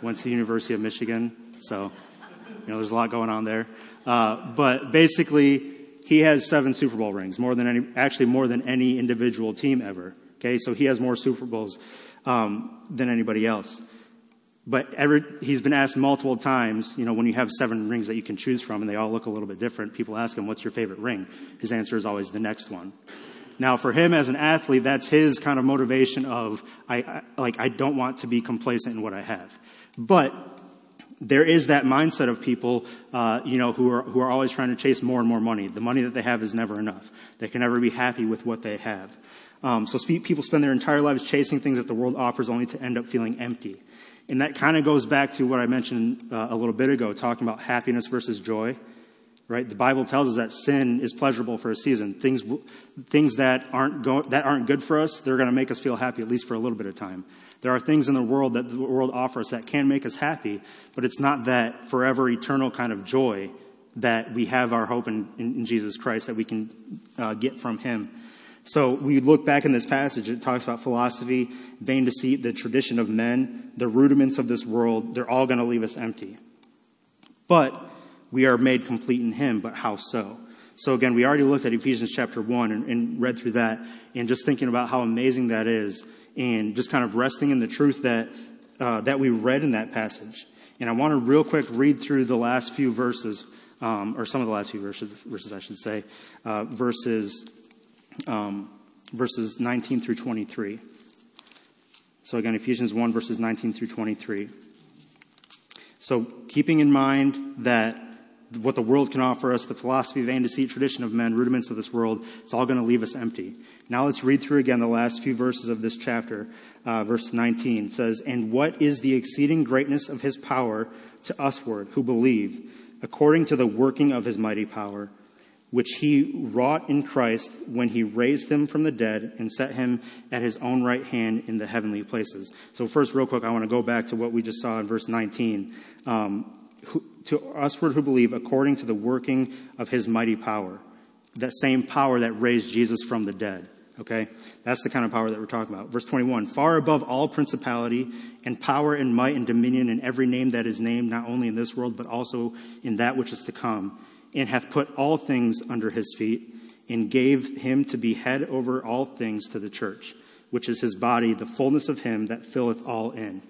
Speaker 2: went to the University of Michigan, so you know there's a lot going on there. Uh, but basically, he has seven Super Bowl rings, more than any, actually more than any individual team ever. Okay, so he has more Super Bowls um, than anybody else. But every, he's been asked multiple times, you know, when you have seven rings that you can choose from and they all look a little bit different, people ask him, what's your favorite ring? His answer is always the next one. Now, for him as an athlete, that's his kind of motivation of, I, I like, I don't want to be complacent in what I have. But there is that mindset of people, uh, you know, who are who are always trying to chase more and more money. The money that they have is never enough. They can never be happy with what they have. Um, so people spend their entire lives chasing things that the world offers, only to end up feeling empty. And that kind of goes back to what I mentioned uh, a little bit ago, talking about happiness versus joy. Right? The Bible tells us that sin is pleasurable for a season. Things, things that aren't go- that aren't good for us, they're going to make us feel happy at least for a little bit of time. There are things in the world that the world offers that can make us happy, but it's not that forever eternal kind of joy that we have our hope in, in, Jesus Christ that we can uh, get from Him. So we look back in this passage, it talks about philosophy, vain deceit, the tradition of men, the rudiments of this world. They're all going to leave us empty. But we are made complete in Him, but how so? So again, we already looked at Ephesians chapter 1 and, and read through that, and just thinking about how amazing that is and just kind of resting in the truth that, uh, that we read in that passage. And I want to real quick read through the last few verses, um, or some of the last few verses, verses I should say, uh, verses, um, verses 19 through 23. So again, Ephesians 1, verses 19 through 23. So keeping in mind that what the world can offer us, the philosophy, vain deceit, tradition of men, rudiments of this world, it's all going to leave us empty. Now let's read through again the last few verses of this chapter. Uh, verse 19 it says, And what is the exceeding greatness of his power to usward who believe, according to the working of his mighty power, which he wrought in Christ when he raised him from the dead and set him at his own right hand in the heavenly places. So first, real quick, I want to go back to what we just saw in verse 19. Um, who, to usward who believe according to the working of his mighty power. That same power that raised Jesus from the dead. Okay? That's the kind of power that we're talking about. Verse 21 Far above all principality and power and might and dominion and every name that is named, not only in this world, but also in that which is to come, and hath put all things under his feet, and gave him to be head over all things to the church, which is his body, the fullness of him that filleth all in.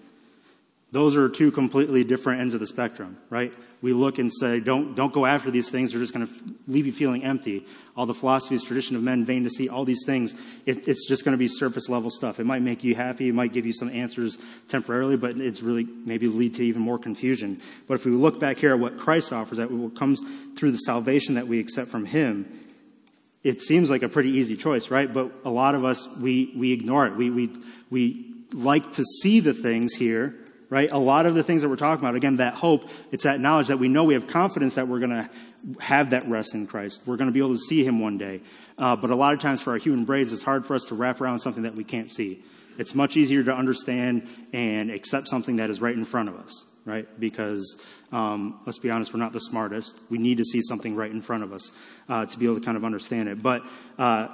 Speaker 2: Those are two completely different ends of the spectrum, right? We look and say, don't, don't go after these things. They're just going to leave you feeling empty. All the philosophies, tradition of men, vain to see, all these things, it, it's just going to be surface level stuff. It might make you happy. It might give you some answers temporarily, but it's really maybe lead to even more confusion. But if we look back here at what Christ offers, that what comes through the salvation that we accept from Him, it seems like a pretty easy choice, right? But a lot of us, we, we ignore it. We, we, we like to see the things here right? A lot of the things that we're talking about, again, that hope, it's that knowledge that we know we have confidence that we're going to have that rest in Christ. We're going to be able to see Him one day. Uh, but a lot of times for our human brains, it's hard for us to wrap around something that we can't see. It's much easier to understand and accept something that is right in front of us, right? Because um, let's be honest, we're not the smartest. We need to see something right in front of us uh, to be able to kind of understand it. But uh,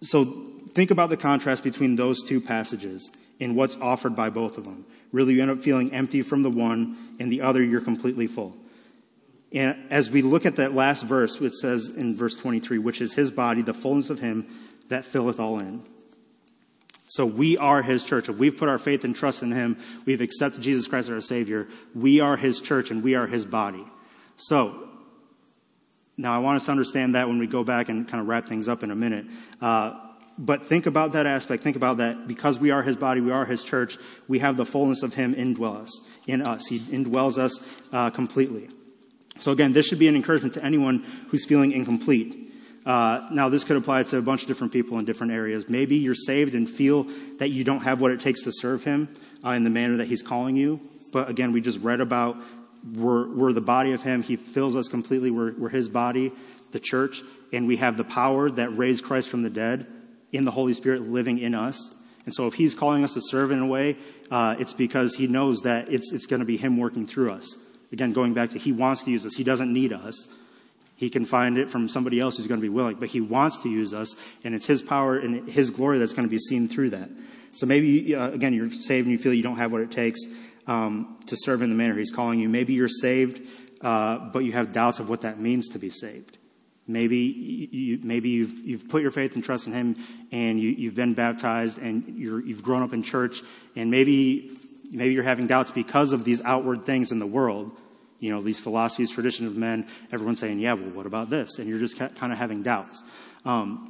Speaker 2: so think about the contrast between those two passages and what's offered by both of them. Really, you end up feeling empty from the one, and the other, you're completely full. And as we look at that last verse, which says in verse 23, which is his body, the fullness of him that filleth all in. So we are his church. If we've put our faith and trust in him, we've accepted Jesus Christ as our Savior, we are his church and we are his body. So, now I want us to understand that when we go back and kind of wrap things up in a minute. Uh, but think about that aspect. Think about that. Because we are his body, we are his church, we have the fullness of him indwell us, in us. He indwells us uh, completely. So again, this should be an encouragement to anyone who's feeling incomplete. Uh, now, this could apply to a bunch of different people in different areas. Maybe you're saved and feel that you don't have what it takes to serve him uh, in the manner that he's calling you. But again, we just read about we're, we're the body of him. He fills us completely. We're, we're his body, the church, and we have the power that raised Christ from the dead in the Holy Spirit living in us. And so if he's calling us to serve in a way, uh, it's because he knows that it's, it's going to be him working through us. Again, going back to he wants to use us. He doesn't need us. He can find it from somebody else who's going to be willing, but he wants to use us, and it's his power and his glory that's going to be seen through that. So maybe, uh, again, you're saved and you feel you don't have what it takes um, to serve in the manner he's calling you. Maybe you're saved, uh, but you have doubts of what that means to be saved. Maybe, you, maybe you've, you've put your faith and trust in Him and you, have been baptized and you have grown up in church and maybe, maybe you're having doubts because of these outward things in the world. You know, these philosophies, traditions of men, everyone's saying, yeah, well, what about this? And you're just kind of having doubts. Um,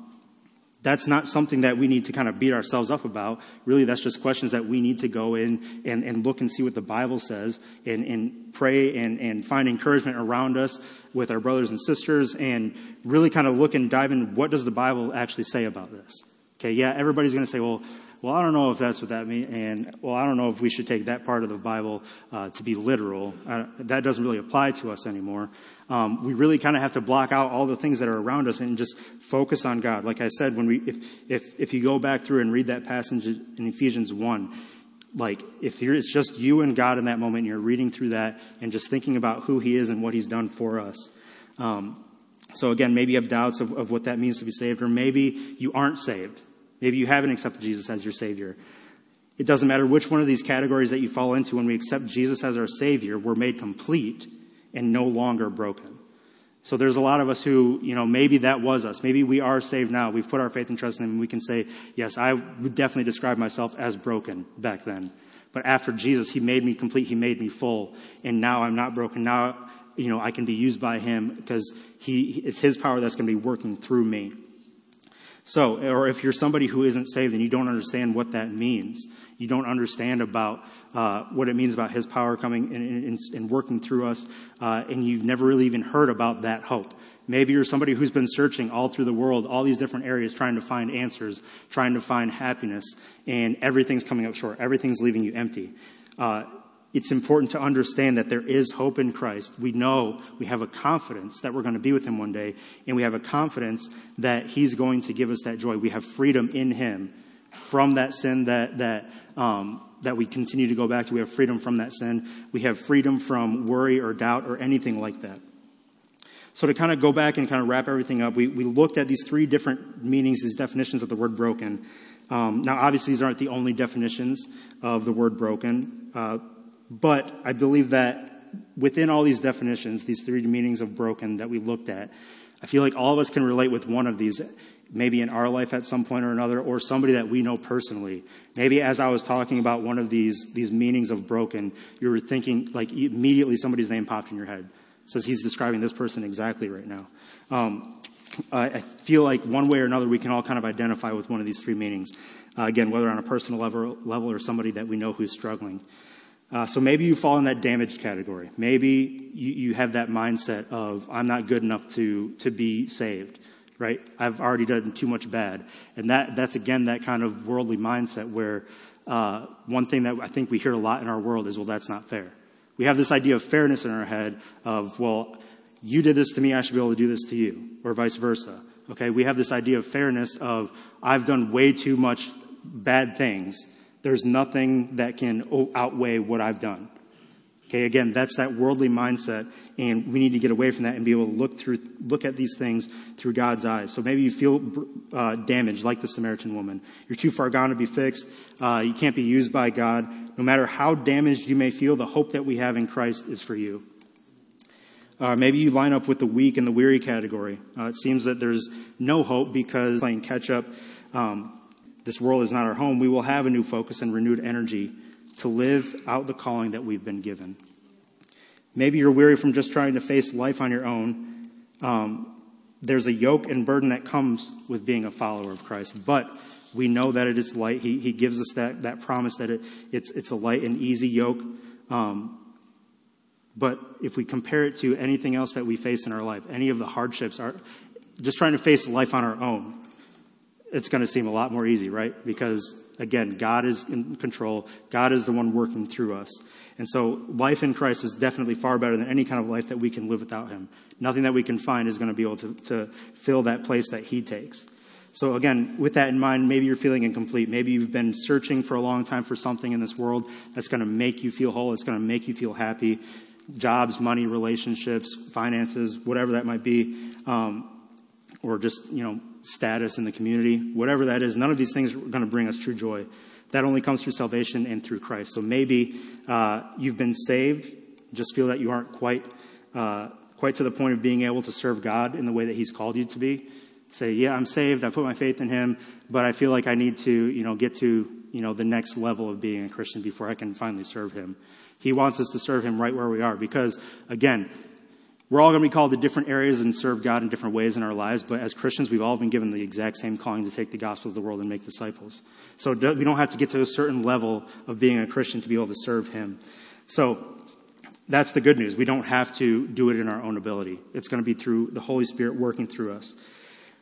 Speaker 2: that's not something that we need to kind of beat ourselves up about. Really, that's just questions that we need to go in and, and look and see what the Bible says and, and pray and, and find encouragement around us with our brothers and sisters and really kind of look and dive in what does the Bible actually say about this. Okay, yeah, everybody's going to say, well, well, I don't know if that's what that means, and well, I don't know if we should take that part of the Bible uh, to be literal. That doesn't really apply to us anymore um, we really kind of have to block out all the things that are around us and just focus on God. Like I said, when we, if, if, if you go back through and read that passage in Ephesians 1, like if it's just you and God in that moment, and you're reading through that and just thinking about who He is and what He's done for us. Um, so again, maybe you have doubts of, of what that means to be saved, or maybe you aren't saved. Maybe you haven't accepted Jesus as your Savior. It doesn't matter which one of these categories that you fall into. When we accept Jesus as our Savior, we're made complete and no longer broken. So there's a lot of us who, you know, maybe that was us. Maybe we are saved now. We've put our faith and trust in Him, and we can say, yes, I would definitely describe myself as broken back then. But after Jesus, He made me complete. He made me full. And now I'm not broken. Now, you know, I can be used by Him because He, it's His power that's going to be working through me. So, or if you're somebody who isn't saved and you don't understand what that means, you don't understand about uh, what it means about His power coming and, and, and working through us, uh, and you've never really even heard about that hope. Maybe you're somebody who's been searching all through the world, all these different areas, trying to find answers, trying to find happiness, and everything's coming up short. Everything's leaving you empty. Uh, it's important to understand that there is hope in Christ. We know we have a confidence that we're going to be with Him one day, and we have a confidence that He's going to give us that joy. We have freedom in Him from that sin that that um, that we continue to go back to. We have freedom from that sin. We have freedom from worry or doubt or anything like that. So to kind of go back and kind of wrap everything up, we, we looked at these three different meanings, these definitions of the word broken. Um, now, obviously, these aren't the only definitions of the word broken. Uh, but I believe that within all these definitions, these three meanings of broken that we looked at, I feel like all of us can relate with one of these, maybe in our life at some point or another, or somebody that we know personally. Maybe as I was talking about one of these, these meanings of broken, you were thinking, like, immediately somebody's name popped in your head. Says he's describing this person exactly right now. Um, I feel like one way or another we can all kind of identify with one of these three meanings. Uh, again, whether on a personal level, level or somebody that we know who's struggling. Uh, so maybe you fall in that damaged category. Maybe you, you have that mindset of, I'm not good enough to, to be saved, right? I've already done too much bad. And that, that's again that kind of worldly mindset where uh, one thing that I think we hear a lot in our world is, well, that's not fair. We have this idea of fairness in our head of, well, you did this to me, I should be able to do this to you, or vice versa. Okay, we have this idea of fairness of, I've done way too much bad things there's nothing that can outweigh what I've done. Okay, again, that's that worldly mindset, and we need to get away from that and be able to look through, look at these things through God's eyes. So maybe you feel uh, damaged, like the Samaritan woman. You're too far gone to be fixed. Uh, you can't be used by God. No matter how damaged you may feel, the hope that we have in Christ is for you. Uh, maybe you line up with the weak and the weary category. Uh, it seems that there's no hope because playing catch up. Um, this world is not our home, we will have a new focus and renewed energy to live out the calling that we've been given. Maybe you're weary from just trying to face life on your own. Um, there's a yoke and burden that comes with being a follower of Christ, but we know that it is light. He, he gives us that, that promise that it, it's, it's a light and easy yoke. Um, but if we compare it to anything else that we face in our life, any of the hardships, are just trying to face life on our own, it's going to seem a lot more easy, right? Because again, God is in control. God is the one working through us. And so life in Christ is definitely far better than any kind of life that we can live without Him. Nothing that we can find is going to be able to, to fill that place that He takes. So again, with that in mind, maybe you're feeling incomplete. Maybe you've been searching for a long time for something in this world that's going to make you feel whole. It's going to make you feel happy. Jobs, money, relationships, finances, whatever that might be. Um, or just, you know, status in the community, whatever that is, none of these things are going to bring us true joy. That only comes through salvation and through Christ. So maybe uh, you've been saved, just feel that you aren't quite uh, quite to the point of being able to serve God in the way that He's called you to be. Say, yeah, I'm saved. I put my faith in Him, but I feel like I need to, you know, get to you know the next level of being a Christian before I can finally serve Him. He wants us to serve Him right where we are because, again, we're all going to be called to different areas and serve God in different ways in our lives, but as Christians, we've all been given the exact same calling to take the gospel of the world and make disciples. So we don't have to get to a certain level of being a Christian to be able to serve Him. So that's the good news. We don't have to do it in our own ability. It's going to be through the Holy Spirit working through us.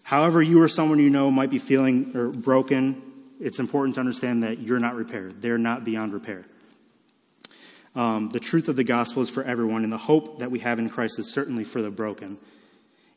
Speaker 2: However, you or someone you know might be feeling or broken, it's important to understand that you're not repaired. They're not beyond repair. Um, the truth of the gospel is for everyone, and the hope that we have in Christ is certainly for the broken.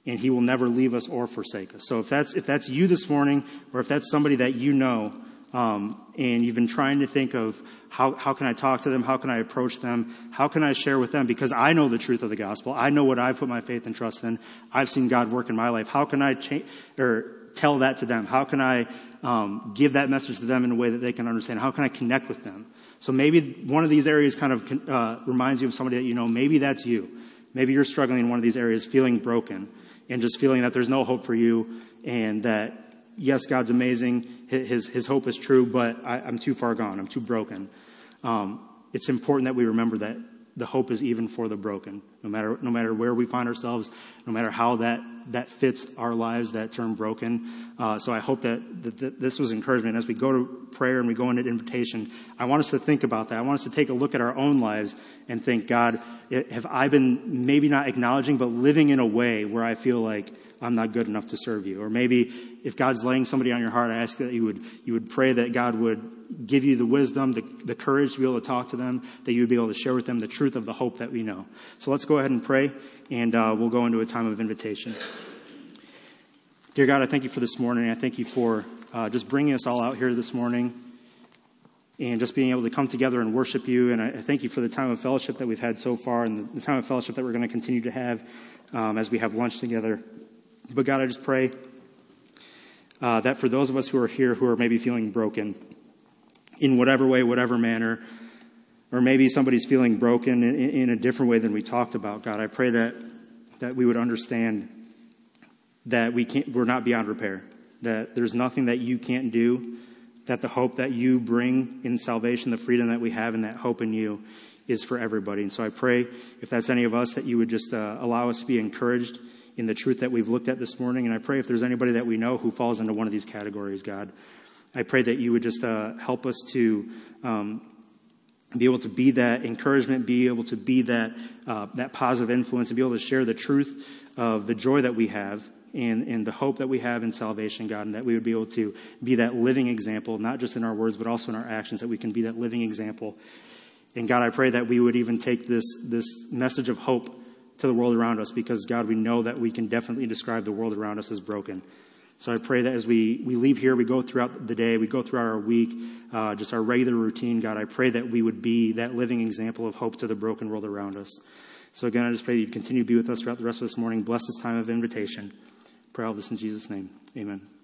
Speaker 2: And he will never leave us or forsake us. So if that's, if that's you this morning, or if that's somebody that you know, um, and you've been trying to think of how, how can I talk to them? How can I approach them? How can I share with them? Because I know the truth of the gospel. I know what I've put my faith and trust in. I've seen God work in my life. How can I change, or tell that to them? How can I um, give that message to them in a way that they can understand? How can I connect with them? So maybe one of these areas kind of uh, reminds you of somebody that you know. Maybe that's you. Maybe you're struggling in one of these areas, feeling broken and just feeling that there's no hope for you and that, yes, God's amazing. His, his hope is true, but I, am too far gone. I'm too broken. Um, it's important that we remember that the hope is even for the broken. No matter, no matter where we find ourselves, no matter how that, that fits our lives, that term broken. Uh, so I hope that, that, that, this was encouragement. As we go to prayer and we go into invitation, I want us to think about that. I want us to take a look at our own lives and think, God, have I been maybe not acknowledging, but living in a way where I feel like I'm not good enough to serve you? Or maybe if God's laying somebody on your heart, I ask that you would, you would pray that God would give you the wisdom, the, the courage to be able to talk to them, that you would be able to share with them the truth of the hope that we know. So let's go ahead and pray, and uh, we'll go into a time of invitation. Dear God, I thank you for this morning. I thank you for uh, just bringing us all out here this morning and just being able to come together and worship you. And I, I thank you for the time of fellowship that we've had so far and the, the time of fellowship that we're going to continue to have um, as we have lunch together. But God, I just pray uh, that for those of us who are here who are maybe feeling broken, in whatever way, whatever manner, or maybe somebody's feeling broken in, in a different way than we talked about, God, I pray that, that we would understand that we can't, we're not beyond repair, that there's nothing that you can't do, that the hope that you bring in salvation, the freedom that we have and that hope in you is for everybody. And so I pray, if that's any of us, that you would just uh, allow us to be encouraged in the truth that we've looked at this morning. And I pray if there's anybody that we know who falls into one of these categories, God, I pray that you would just uh, help us to um, be able to be that encouragement, be able to be that, uh, that positive influence, and be able to share the truth of the joy that we have and, and the hope that we have in salvation, God, and that we would be able to be that living example, not just in our words, but also in our actions, that we can be that living example. And God, I pray that we would even take this, this message of hope to the world around us because, God, we know that we can definitely describe the world around us as broken. So I pray that as we, we leave here, we go throughout the day, we go throughout our week, uh, just our regular routine, God, I pray that we would be that living example of hope to the broken world around us. So again, I just pray that you'd continue to be with us throughout the rest of this morning. Bless this time of invitation. Pray all this in Jesus' name. Amen.